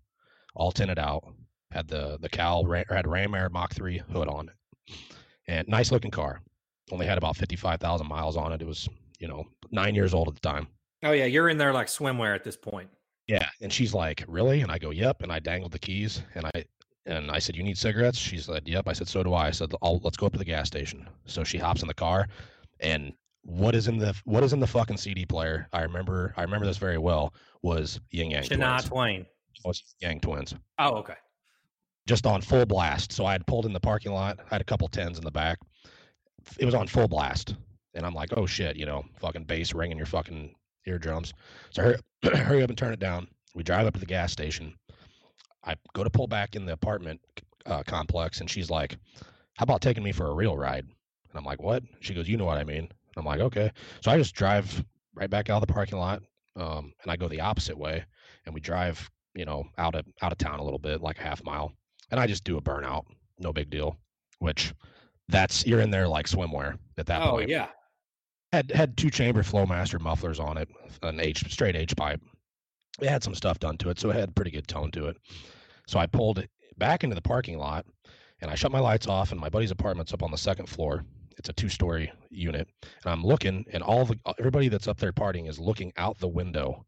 all tinted out, had the the or had Ram Air Mach 3 hood on it, and nice looking car. Only had about 55,000 miles on it. It was you know nine years old at the time. Oh, yeah. You're in there like swimwear at this point. Yeah, and she's like, "Really?" And I go, "Yep." And I dangled the keys, and I and I said, "You need cigarettes?" She said, "Yep." I said, "So do I." I said, "Let's go up to the gas station." So she hops in the car, and what is in the what is in the fucking CD player? I remember I remember this very well. Was Ying Yang Shania Twins? Twain. Was Yang Twins Oh, okay. just on full blast? So I had pulled in the parking lot. I had a couple tens in the back. It was on full blast, and I'm like, "Oh shit!" You know, fucking bass ringing your fucking eardrums. So hurry, hurry up and turn it down. We drive up to the gas station. I go to pull back in the apartment uh, complex, and she's like, "How about taking me for a real ride?" And I'm like, "What?" She goes, "You know what I mean." And I'm like, "Okay." So I just drive right back out of the parking lot, um, and I go the opposite way, and we drive, you know, out of out of town a little bit, like a half mile, and I just do a burnout, no big deal. Which, that's you're in there like swimwear at that Oh point. yeah. Had had two chamber Flowmaster mufflers on it, an H straight H pipe. It had some stuff done to it, so it had pretty good tone to it. So I pulled it back into the parking lot, and I shut my lights off. And my buddy's apartment's up on the second floor. It's a two-story unit, and I'm looking, and all the everybody that's up there partying is looking out the window,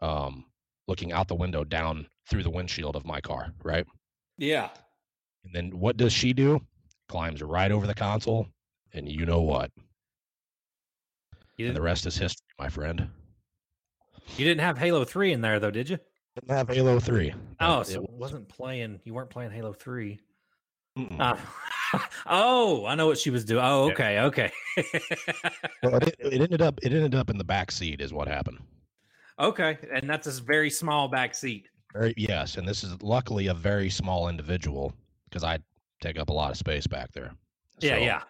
um, looking out the window down through the windshield of my car, right? Yeah. And then what does she do? Climbs right over the console, and you know what? You And the rest is history, my friend. you didn't have Halo 3 in there though, did you? Didn't have Halo Three. Oh, It- so it wasn't playing. You weren't playing Halo 3. Uh, oh, I know what she was doing. Oh, okay, okay. Well, it, it ended up it ended up in the back seat is what happened. okay, and that's a very small back seat. Very yes, and this is luckily a very small individual because I take up a lot of space back there. Yeah, yeah.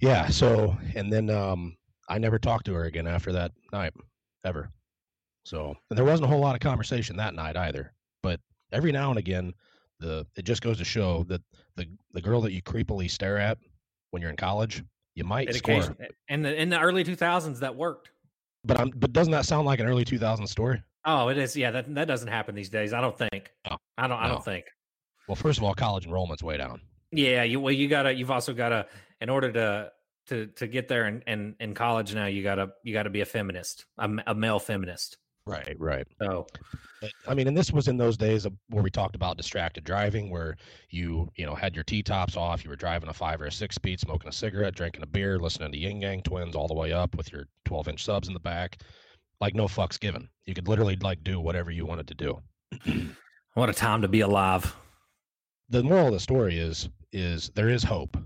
yeah. So and then um, I never talked to her again after that night ever. So and there wasn't a whole lot of conversation that night either. But every now and again, the it just goes to show that the the girl that you creepily stare at when you're in college, you might It score. in the in the early 2000s that worked. But I'm but doesn't that sound like an early 2000s story? Oh, it is. Yeah, that that doesn't happen these days. I don't think. No, I don't. I don't think. Well, first of all, college enrollment's way down. Yeah, you well, you gotta. You've also gotta, in order to to to get there and in, in college now, you gotta you gotta be a feminist, a male feminist. Right, right. So I mean, and this was in those days where we talked about distracted driving, where you, you know, had your T tops off, you were driving a five or a six speed, smoking a cigarette, drinking a beer, listening to Ying Yang Twins all the way up with your 12 inch subs in the back, like no fucks given. You could literally like do whatever you wanted to do. what a time to be alive. The moral of the story is, is there is hope.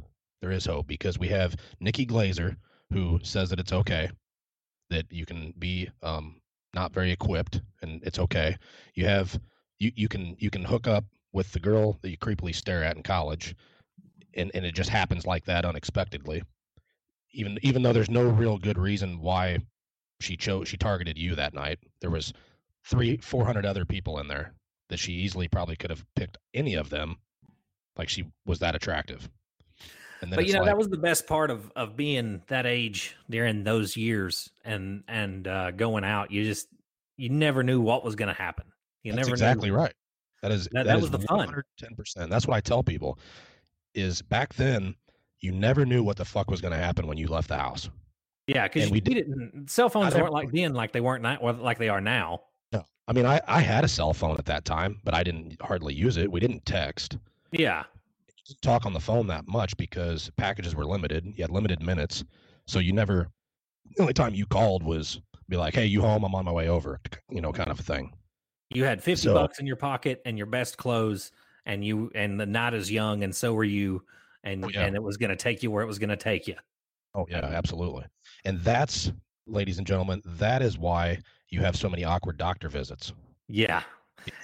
There is hope because we have Nikki Glazer who says that it's okay, that you can be um, not very equipped and it's okay. You have you you can you can hook up with the girl that you creepily stare at in college, and and it just happens like that unexpectedly. Even even though there's no real good reason why she chose she targeted you that night. There was three four hundred other people in there that she easily probably could have picked any of them, like she was that attractive. But you know like, that was the best part of of being that age during those years and and uh, going out. You just you never knew what was going to happen. You That's never exactly knew. right. That is That- that was is the fun. 110%. That's what I tell people is back then you never knew what the fuck was going to happen when you left the house. Yeah, because we we didn't. Cell phones weren't like then, like they weren't or like they are now. No. I mean, I, I had a cell phone at that time, but I didn't hardly use it. We didn't text. Yeah, talk on the phone that much because packages were limited. You had limited minutes. So you never the only time you called was be like, "Hey, you home? I'm on my way over." You know, kind of a thing. you had fifty So- bucks in your pocket and your best clothes, and you and the night is young, and so were you, and Oh, yeah. and it was going to take you where it was going to take you. Oh yeah, absolutely. And that's, ladies and gentlemen, that is why you have so many awkward doctor visits. Yeah,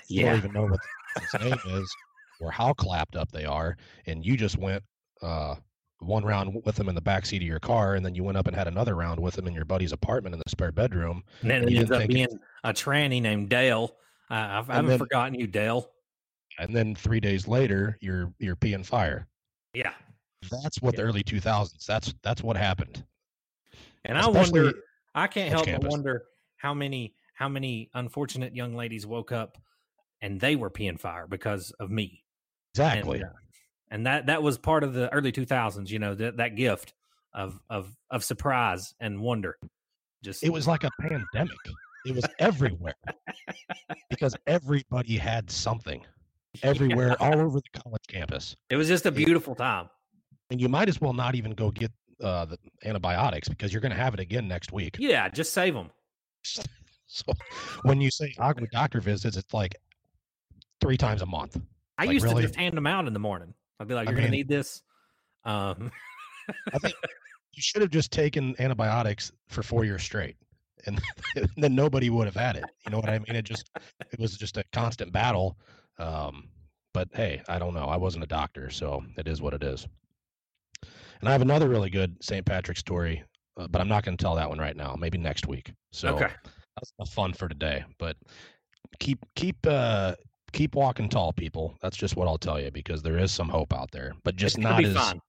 You Yeah. don't even know what his name is or how clapped up they are, and you just went uh, one round with them in the back seat of your car, and then you went up and had another round with them in your buddy's apartment in the spare bedroom. and then And it you ends up being it- a tranny named Dale. Uh, I've, I haven't then- forgotten you, Dale. And then three days later, you're you're peeing fire. Yeah, That's what the early 2000s. That's that's what happened. and I wonder. I can't help but wonder how many how many unfortunate young ladies woke up and they were peeing fire because of me. Exactly. And, uh, and that that was part of the early 2000s. You know that that gift of of of surprise and wonder. Just it was like a pandemic. It was everywhere because everybody had something everywhere, all over the college campus. it was just a beautiful time. And you might as well not even go get uh, the antibiotics because you're going to have it again next week. Yeah, just save them. So when you say awkward doctor visits, it's like three times a month. I Like, used really? to just hand them out in the morning. I'd be like, "You're gonna need this." Um, I think you should have just taken antibiotics for four years straight, and then nobody would have had it. You know what I mean? It just it was just a constant battle. Um, but hey, I don't know. I wasn't a doctor, so it is what it is. And I have another really good St. Patrick's story uh, but I'm not going to tell that one right now. Maybe next week. So Okay. that's fun for today. But keep keep uh keep walking tall, people. That's just what I'll tell you because there is some hope out there, but just not as fun.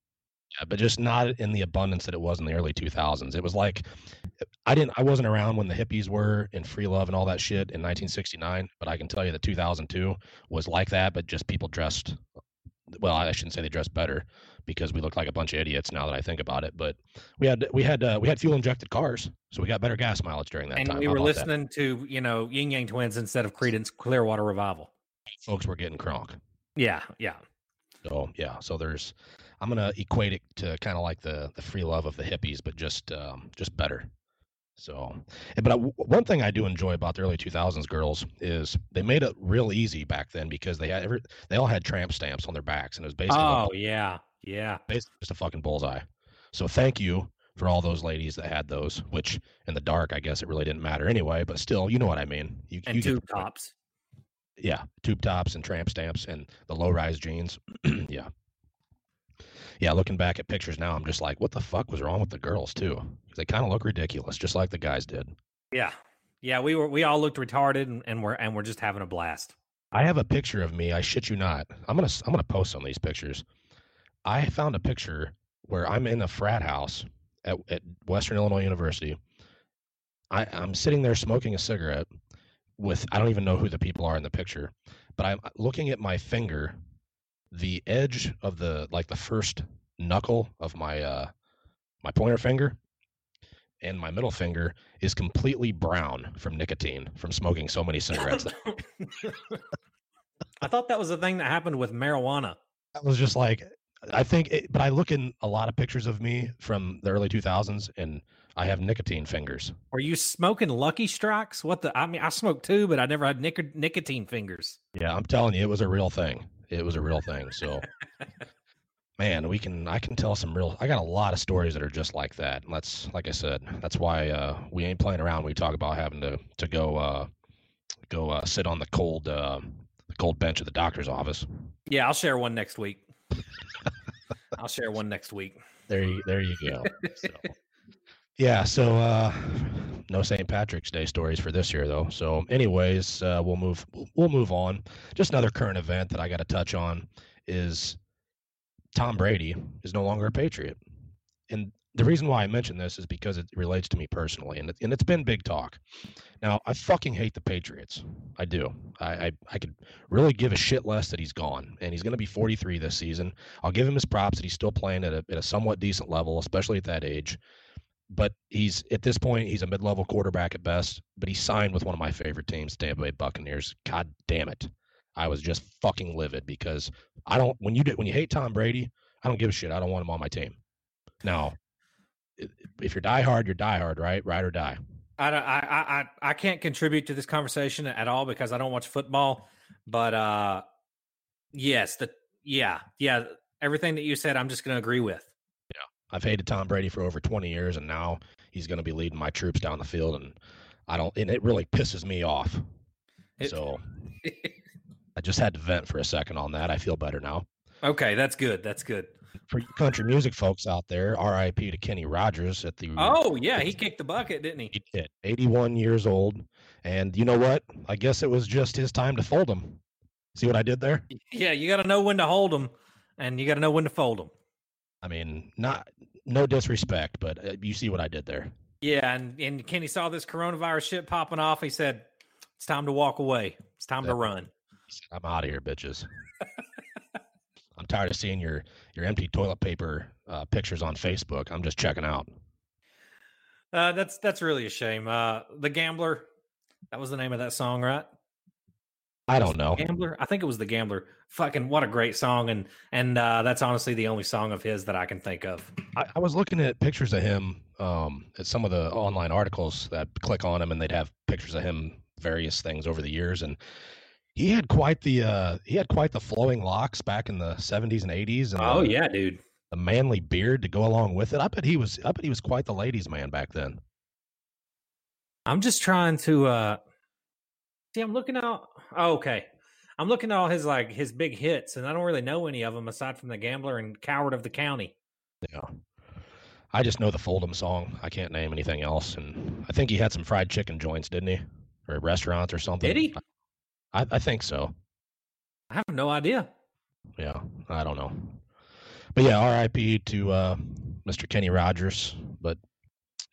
yeah, but just not in the abundance that it was in the early 2000s. It was like I didn't I wasn't around when the hippies were in free love and all that shit in 1969, but I can tell you that 2002 was like that, but just people dressed well, I shouldn't say they dressed better because we look like a bunch of idiots now that I think about it, but we had we had uh, we had fuel injected cars, so we got better gas mileage during that And time. we How were about that? listening to, you know, Ying Yang Twins instead of Creedence Clearwater Revival. Folks were getting crunk. Yeah, yeah. So yeah, so there's I'm gonna equate it to kind of like the the free love of the hippies, but just um, just better. So, but I, one thing I do enjoy about the early 2000s girls is they made it real easy back then because they had every, they all had tramp stamps on their backs, and it was basically a Oh, yeah, yeah. basically just a fucking bullseye. So thank you for all those ladies that had those. Which in the dark, I guess it really didn't matter anyway. But still, you know what I mean. You, And you tube tops. Yeah, tube tops and tramp stamps and the low rise jeans. yeah. Yeah, looking back at pictures now, I'm just like, what the fuck was wrong with the girls too? they kind of look ridiculous, just like the guys did. Yeah, yeah. We were we all looked retarded, and, and we're and we're just having a blast. I have a picture of me. I shit you not. I'm gonna I'm gonna post some of these pictures. I found a picture where I'm in a frat house at, at Western Illinois University. I, I'm sitting there smoking a cigarette with I don't even know who the people are in the picture, but I'm looking at my finger, the edge of the like the first knuckle of my uh my pointer finger and my middle finger is completely brown from nicotine from smoking so many cigarettes. I thought that was the thing that happened with marijuana. I was just like, I think, it, but I look in a lot of pictures of me from the early 2000s, and I have nicotine fingers. Are you smoking Lucky Strikes? What the? I mean, I smoked too, but I never had nic- nicotine fingers. Yeah, I'm telling you, it was a real thing. It was a real thing. So, man, we can, I can tell some real. I got a lot of stories that are just like that. And that's, like I said, that's why uh, we ain't playing around. when We talk about having to to go uh, go uh, sit on the cold uh, the cold bench at the doctor's office. Yeah, I'll share one next week. I'll share one next week. There you there you go. So, yeah, so uh no St. Patrick's Day stories for this year though. So anyways, uh we'll move we'll move on. Just another current event that I got to touch on is Tom Brady is no longer a Patriot. And the reason why I mention this is because it relates to me personally and it, and it's been big talk. Now, I fucking hate the Patriots. I do. I, I I could really give a shit less that he's gone and he's going to be 43 this season. I'll give him his props that he's still playing at a, at a somewhat decent level, especially at that age. But he's at this point, he's a mid-level quarterback at best. But he signed with one of my favorite teams, Tampa Bay Buccaneers. God damn it, I was just fucking livid because I don't. When you when you hate Tom Brady, I don't give a shit. I don't want him on my team. Now, if you're diehard, you're diehard, right? Ride or die. I, don't- I I I I can't contribute to this conversation at all because I don't watch football. But uh, yes, the yeah yeah everything that you said, I'm just going to agree with. I've hated Tom Brady for over 20 years, and now he's going to be leading my troops down the field, and I don't. And it really pisses me off. It- so I just had to vent for a second on that. I feel better now. okay, that's good. That's good. For country music folks out there, R.I.P. to Kenny Rogers at the. Oh yeah, he kicked the bucket, didn't he? He did. 81 years old, and you know what? I guess it was just his time to fold him. See what I did there? Yeah, you got to know when to hold them, and you got to know when to fold them. I mean, not no disrespect, but uh, you see what I did there. Yeah, and and Kenny saw this coronavirus shit popping off. He said, "It's time to walk away. It's time to run." Said, I'm out of here, bitches. I'm tired of seeing your your empty toilet paper uh, pictures on Facebook. I'm just checking out. Uh, that's that's really a shame. Uh, the Gambler, that was the name of that song, right? I don't know. Gambler, I think it was the Gambler. Fucking what a great song, and and uh, that's honestly the only song of his that I can think of. I, I was looking at pictures of him um, at some of the online articles that click on him, and they'd have pictures of him various things over the years, and he had quite the uh, he had quite the flowing locks back in the 70s and 80s, and Oh the, yeah, dude. the manly beard to go along with it. I bet he was I bet he was quite the ladies' man back then. I'm just trying to uh see. I'm looking out. Oh, okay, I'm looking at all his like his big hits, and I don't really know any of them aside from the Gambler and Coward of the County. Yeah. I just know the Fold'em song. I can't name anything else. And I think he had some fried chicken joints, didn't he? Or restaurants or something. Did he? I, I think so. I have no idea. Yeah, I don't know. But yeah, R.I.P. to uh, Mr. Kenny Rogers. But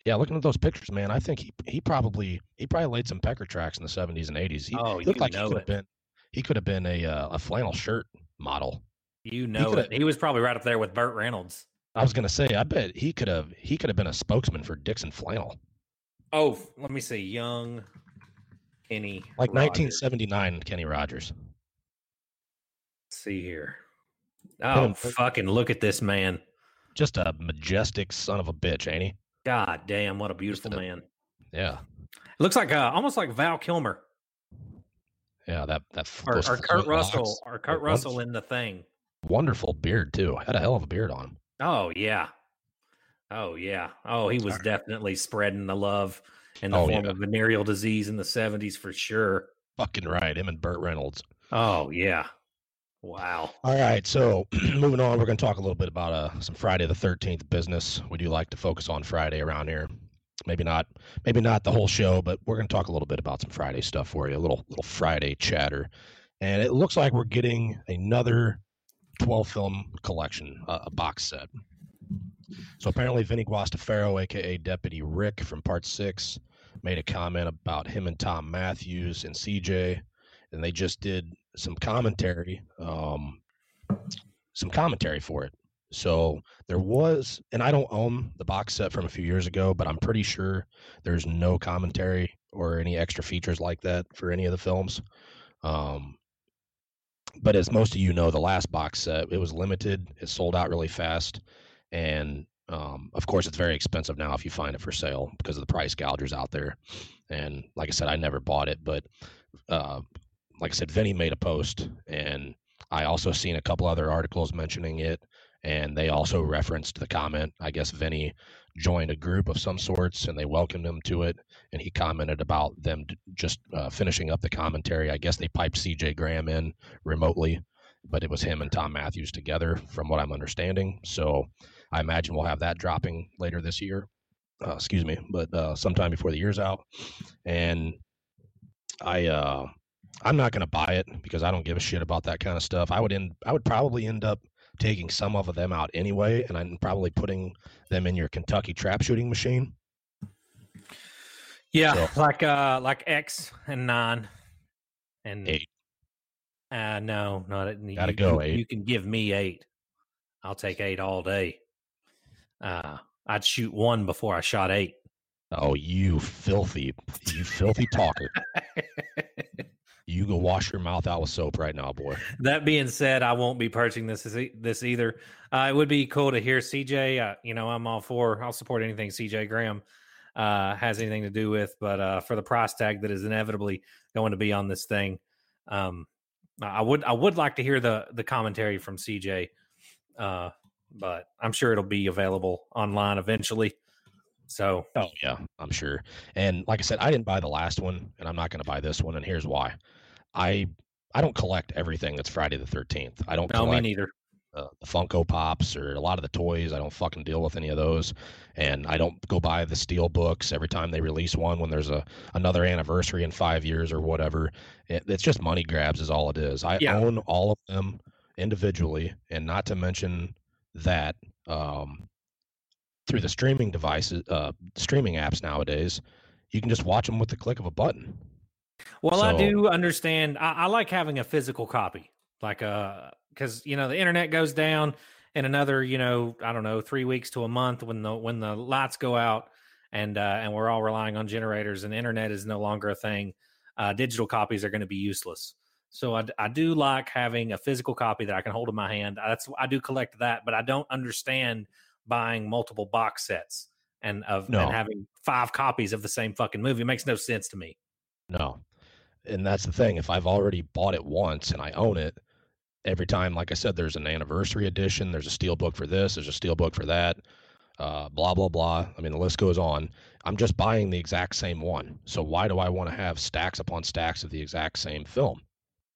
yeah, looking at those pictures, man, I think he he probably he probably laid some pecker tracks in the seventies and eighties. He Oh, looked like he could have been he could have been a uh, a flannel shirt model. You know coulda- it. He was probably right up there with Burt Reynolds. I was gonna say, I bet he could have he could have been a spokesman for Dixxon Flannel, Oh, let me see. Young Kenny. like 1979 Kenny Rogers. Let's see here. Oh, fucking look at this man. Just a majestic son of a bitch, ain't he? God damn, what a beautiful a- man. Yeah, Looks like uh, almost like Val Kilmer yeah. That that or, or Kurt Russell or Kurt Russell in the thing. Wonderful beard too. Had a hell of a beard on him. Oh yeah. Oh yeah. Oh, he was definitely spreading the love in the Oh, form yeah. of venereal disease in the 70s for sure. Fucking right, him and Burt Reynolds. Oh yeah. Wow. All right, so moving on, we're going to talk a little bit about uh, some Friday the Thirteenth business. We do like to focus on Friday around here. Maybe not, maybe not the whole show, but we're going to talk a little bit about some Friday stuff for you. A little little Friday chatter, and it looks like we're getting another twelve film collection, uh, a box set. So apparently, Vinny Guastaferro, aka Deputy Rick from Part Six, made a comment about him and Thom Mathews and CJ, and they just did some commentary, um, some commentary for it. So there was, and I don't own the box set from a few years ago, but I'm pretty sure there's no commentary or any extra features like that for any of the films. Um, but as most of you know, the last box set it was limited. It sold out really fast, and um, of course, it's very expensive now if you find it for sale because of the price gougers out there. And like I said, I never bought it, but uh, like I said, Vinny made a post, and I also seen a couple other articles mentioning it, and they also referenced the comment. I guess Vinny joined a group of some sorts, and they welcomed him to it, and he commented about them just uh, finishing up the commentary. I guess they piped C.J. Graham in remotely, but it was him and Thom Mathews together, from what I'm understanding. So I imagine we'll have that dropping later this year. Uh, excuse me, but uh, sometime before the year's out, and I uh, I'm not going to buy it because I don't give a shit about that kind of stuff. I would end I would probably end up taking some of them out anyway, and I'm probably putting them in your Kentucky trap shooting machine. Yeah, So- like uh like X and 9 and Eight. Uh no, not it. Gotta you, go, you- eight. You can give me 8. I'll take 8 all day. Uh I'd shoot one before I shot 8. Oh, you filthy, you filthy talker! You go wash your mouth out with soap right now, boy. That being said, I won't be purchasing this this, either. Uh, it would be cool to hear CJ. Uh, you know, I'm all for. I'll support anything CJ Graham uh, has anything to do with. But uh, for the price tag that is inevitably going to be on this thing, um, I would I would like to hear the the commentary from CJ. Uh, but I'm sure it'll be available online eventually. So Oh yeah, I'm sure. And like I said, I didn't buy the last one, and I'm not going to buy this one. And here's why: I I don't collect everything that's Friday the Thirteenth. I don't no, me collect neither. uh, the Funko Pops or a lot of the toys. I don't fucking deal with any of those, and I don't go buy the steel books every time they release one when there's a another anniversary in five years or whatever. It, it's just money grabs, is all it is. I Yeah. own all of them individually, and not to mention that um, through the streaming devices, uh, streaming apps nowadays, you can just watch them with the click of a button. Well, I do understand. I, I like having a physical copy, like uh, because you know the internet goes down in another, you know, I don't know, three weeks to a month when the when the lights go out, and uh, and we're all relying on generators, and the internet is no longer a thing. Uh, digital copies are going to be useless. So I, I do like having a physical copy that I can hold in my hand. That's I do collect that, but I don't understand buying multiple box sets and of No. and having five copies of the same fucking movie. It makes no sense to me. No. And that's the thing. If I've already bought it once and I own it, every time, like I said, there's an anniversary edition, there's a steel book for this, there's a steel book for that, uh, blah, blah, blah. I mean, the list goes on. I'm just buying the exact same one. So why do I want to have stacks upon stacks of the exact same film?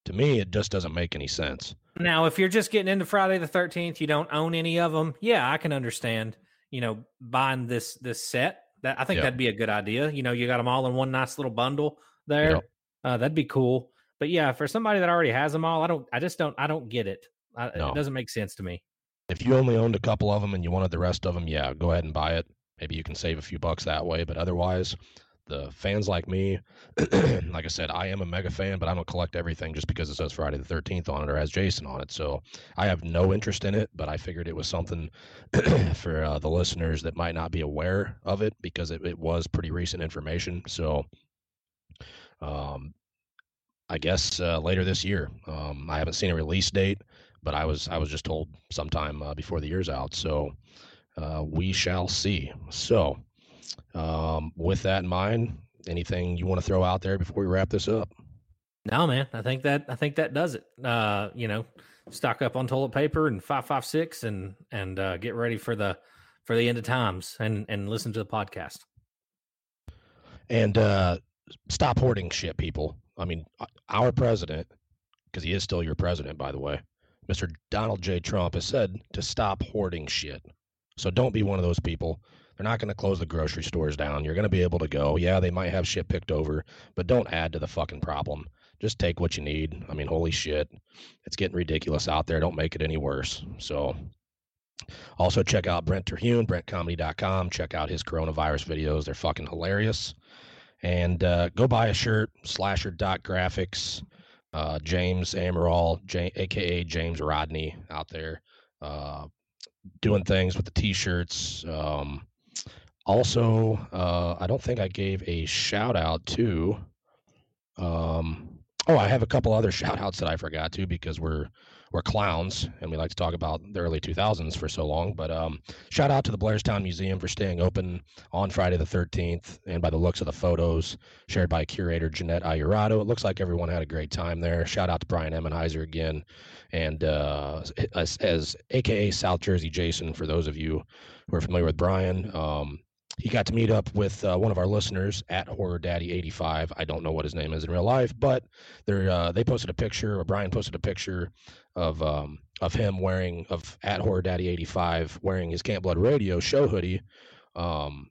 To me, it just doesn't make any sense. Now, if you're just getting into Friday the 13th, you don't own any of them. Yeah, I can understand. you know, buying this this set. That I think that'd be a good idea. You know, you got them all in one nice little bundle there. Yep. Uh, that'd be cool. But yeah, for somebody that already has them all, I don't. I just don't. I don't get it. I, No. It doesn't make sense to me. If you only owned a couple of them and you wanted the rest of them, yeah, go ahead and buy it. Maybe you can save a few bucks that way. But otherwise, the fans like me, like I said, I am a mega fan, but I don't collect everything just because it says Friday the 13th on it or has Jason on it. So I have no interest in it, but I figured it was something for uh, the listeners that might not be aware of it because it, it was pretty recent information. So um, I guess uh, later this year. Um, I haven't seen a release date, but I was I was just told sometime uh, before the year's out. So uh, we shall see. So um, with that in mind, anything you want to throw out there before we wrap this up? No, man. I think that I think that does it. Uh, you know, stock up on toilet paper and five five six, and and uh, get ready for the for the end of times, and and listen to the podcast. And uh, stop hoarding shit, people. I mean, uh, our president, because he is still your president, by the way, Mr. Donald J. Trump has said to stop hoarding shit. So don't be one of those people. They're not going to close the grocery stores down. You're going to be able to go. Yeah, they might have shit picked over, but don't add to the fucking problem. Just take what you need. I mean, holy shit. It's getting ridiculous out there. Don't make it any worse. So also check out Brent Terhune, brentcomedy.com. Check out his coronavirus videos. They're fucking hilarious. And uh, go buy a shirt, slasher.graphics. Uh, James Amaral, J- aka James Rodney, out there uh, doing things with the t-shirts. Um, also, uh, I don't think I gave a shout out to. Um, oh, I have a couple other shout outs that I forgot to because we're we're clowns and we like to talk about the early 2000s for so long. But um, shout out to the Blairstown Museum for staying open on Friday the 13th. And by the looks of the photos shared by curator Jeanette Ayurado, it looks like everyone had a great time there. Shout out to Brian Emmenheiser again, and uh, as, as AKA South Jersey Jason for those of you who are familiar with Brian. Um, he got to meet up with uh, one of our listeners at Horror Daddy 85. I don't know what his name is in real life, but they uh, they posted a picture, or Brian posted a picture of um, of him wearing of at Horror Daddy 85 wearing his Camp Blood Radio show hoodie, um,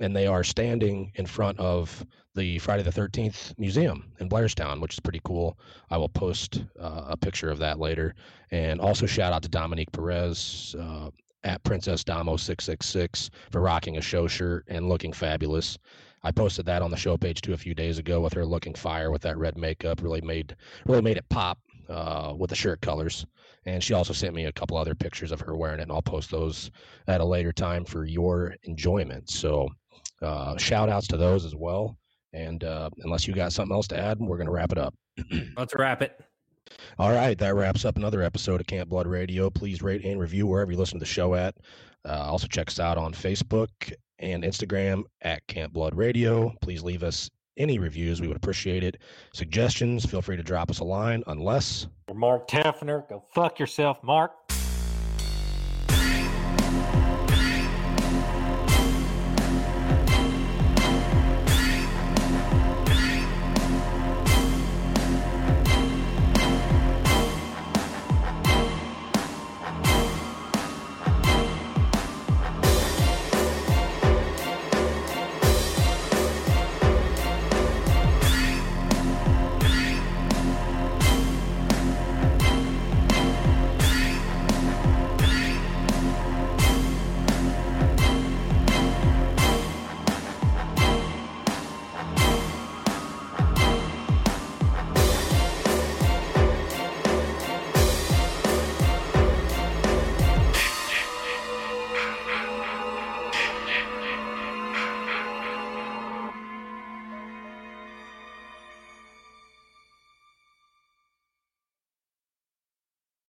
and they are standing in front of the Friday the 13th museum in Blairstown, which is pretty cool. I will post uh, a picture of that later, and also shout out to Dominique Perez. Uh, at Princess Damo six six six for rocking a show shirt and looking fabulous. I posted that on the show page too a few days ago with her looking fire with that red makeup. Really made really made it pop uh, with the shirt colors. And she also sent me a couple other pictures of her wearing it, and I'll post those at a later time for your enjoyment. So uh, shout outs to those as well. And uh, unless you got something else to add, we're gonna wrap it up. Let's wrap it. All right, that wraps up another episode of Camp Blood Radio. Please rate and review wherever you listen to the show at. Uh, also, check us out on Facebook and Instagram at Camp Blood Radio. Please leave us any reviews. We would appreciate it. Suggestions, feel free to drop us a line, unless Mark Taffner, go fuck yourself, Mark.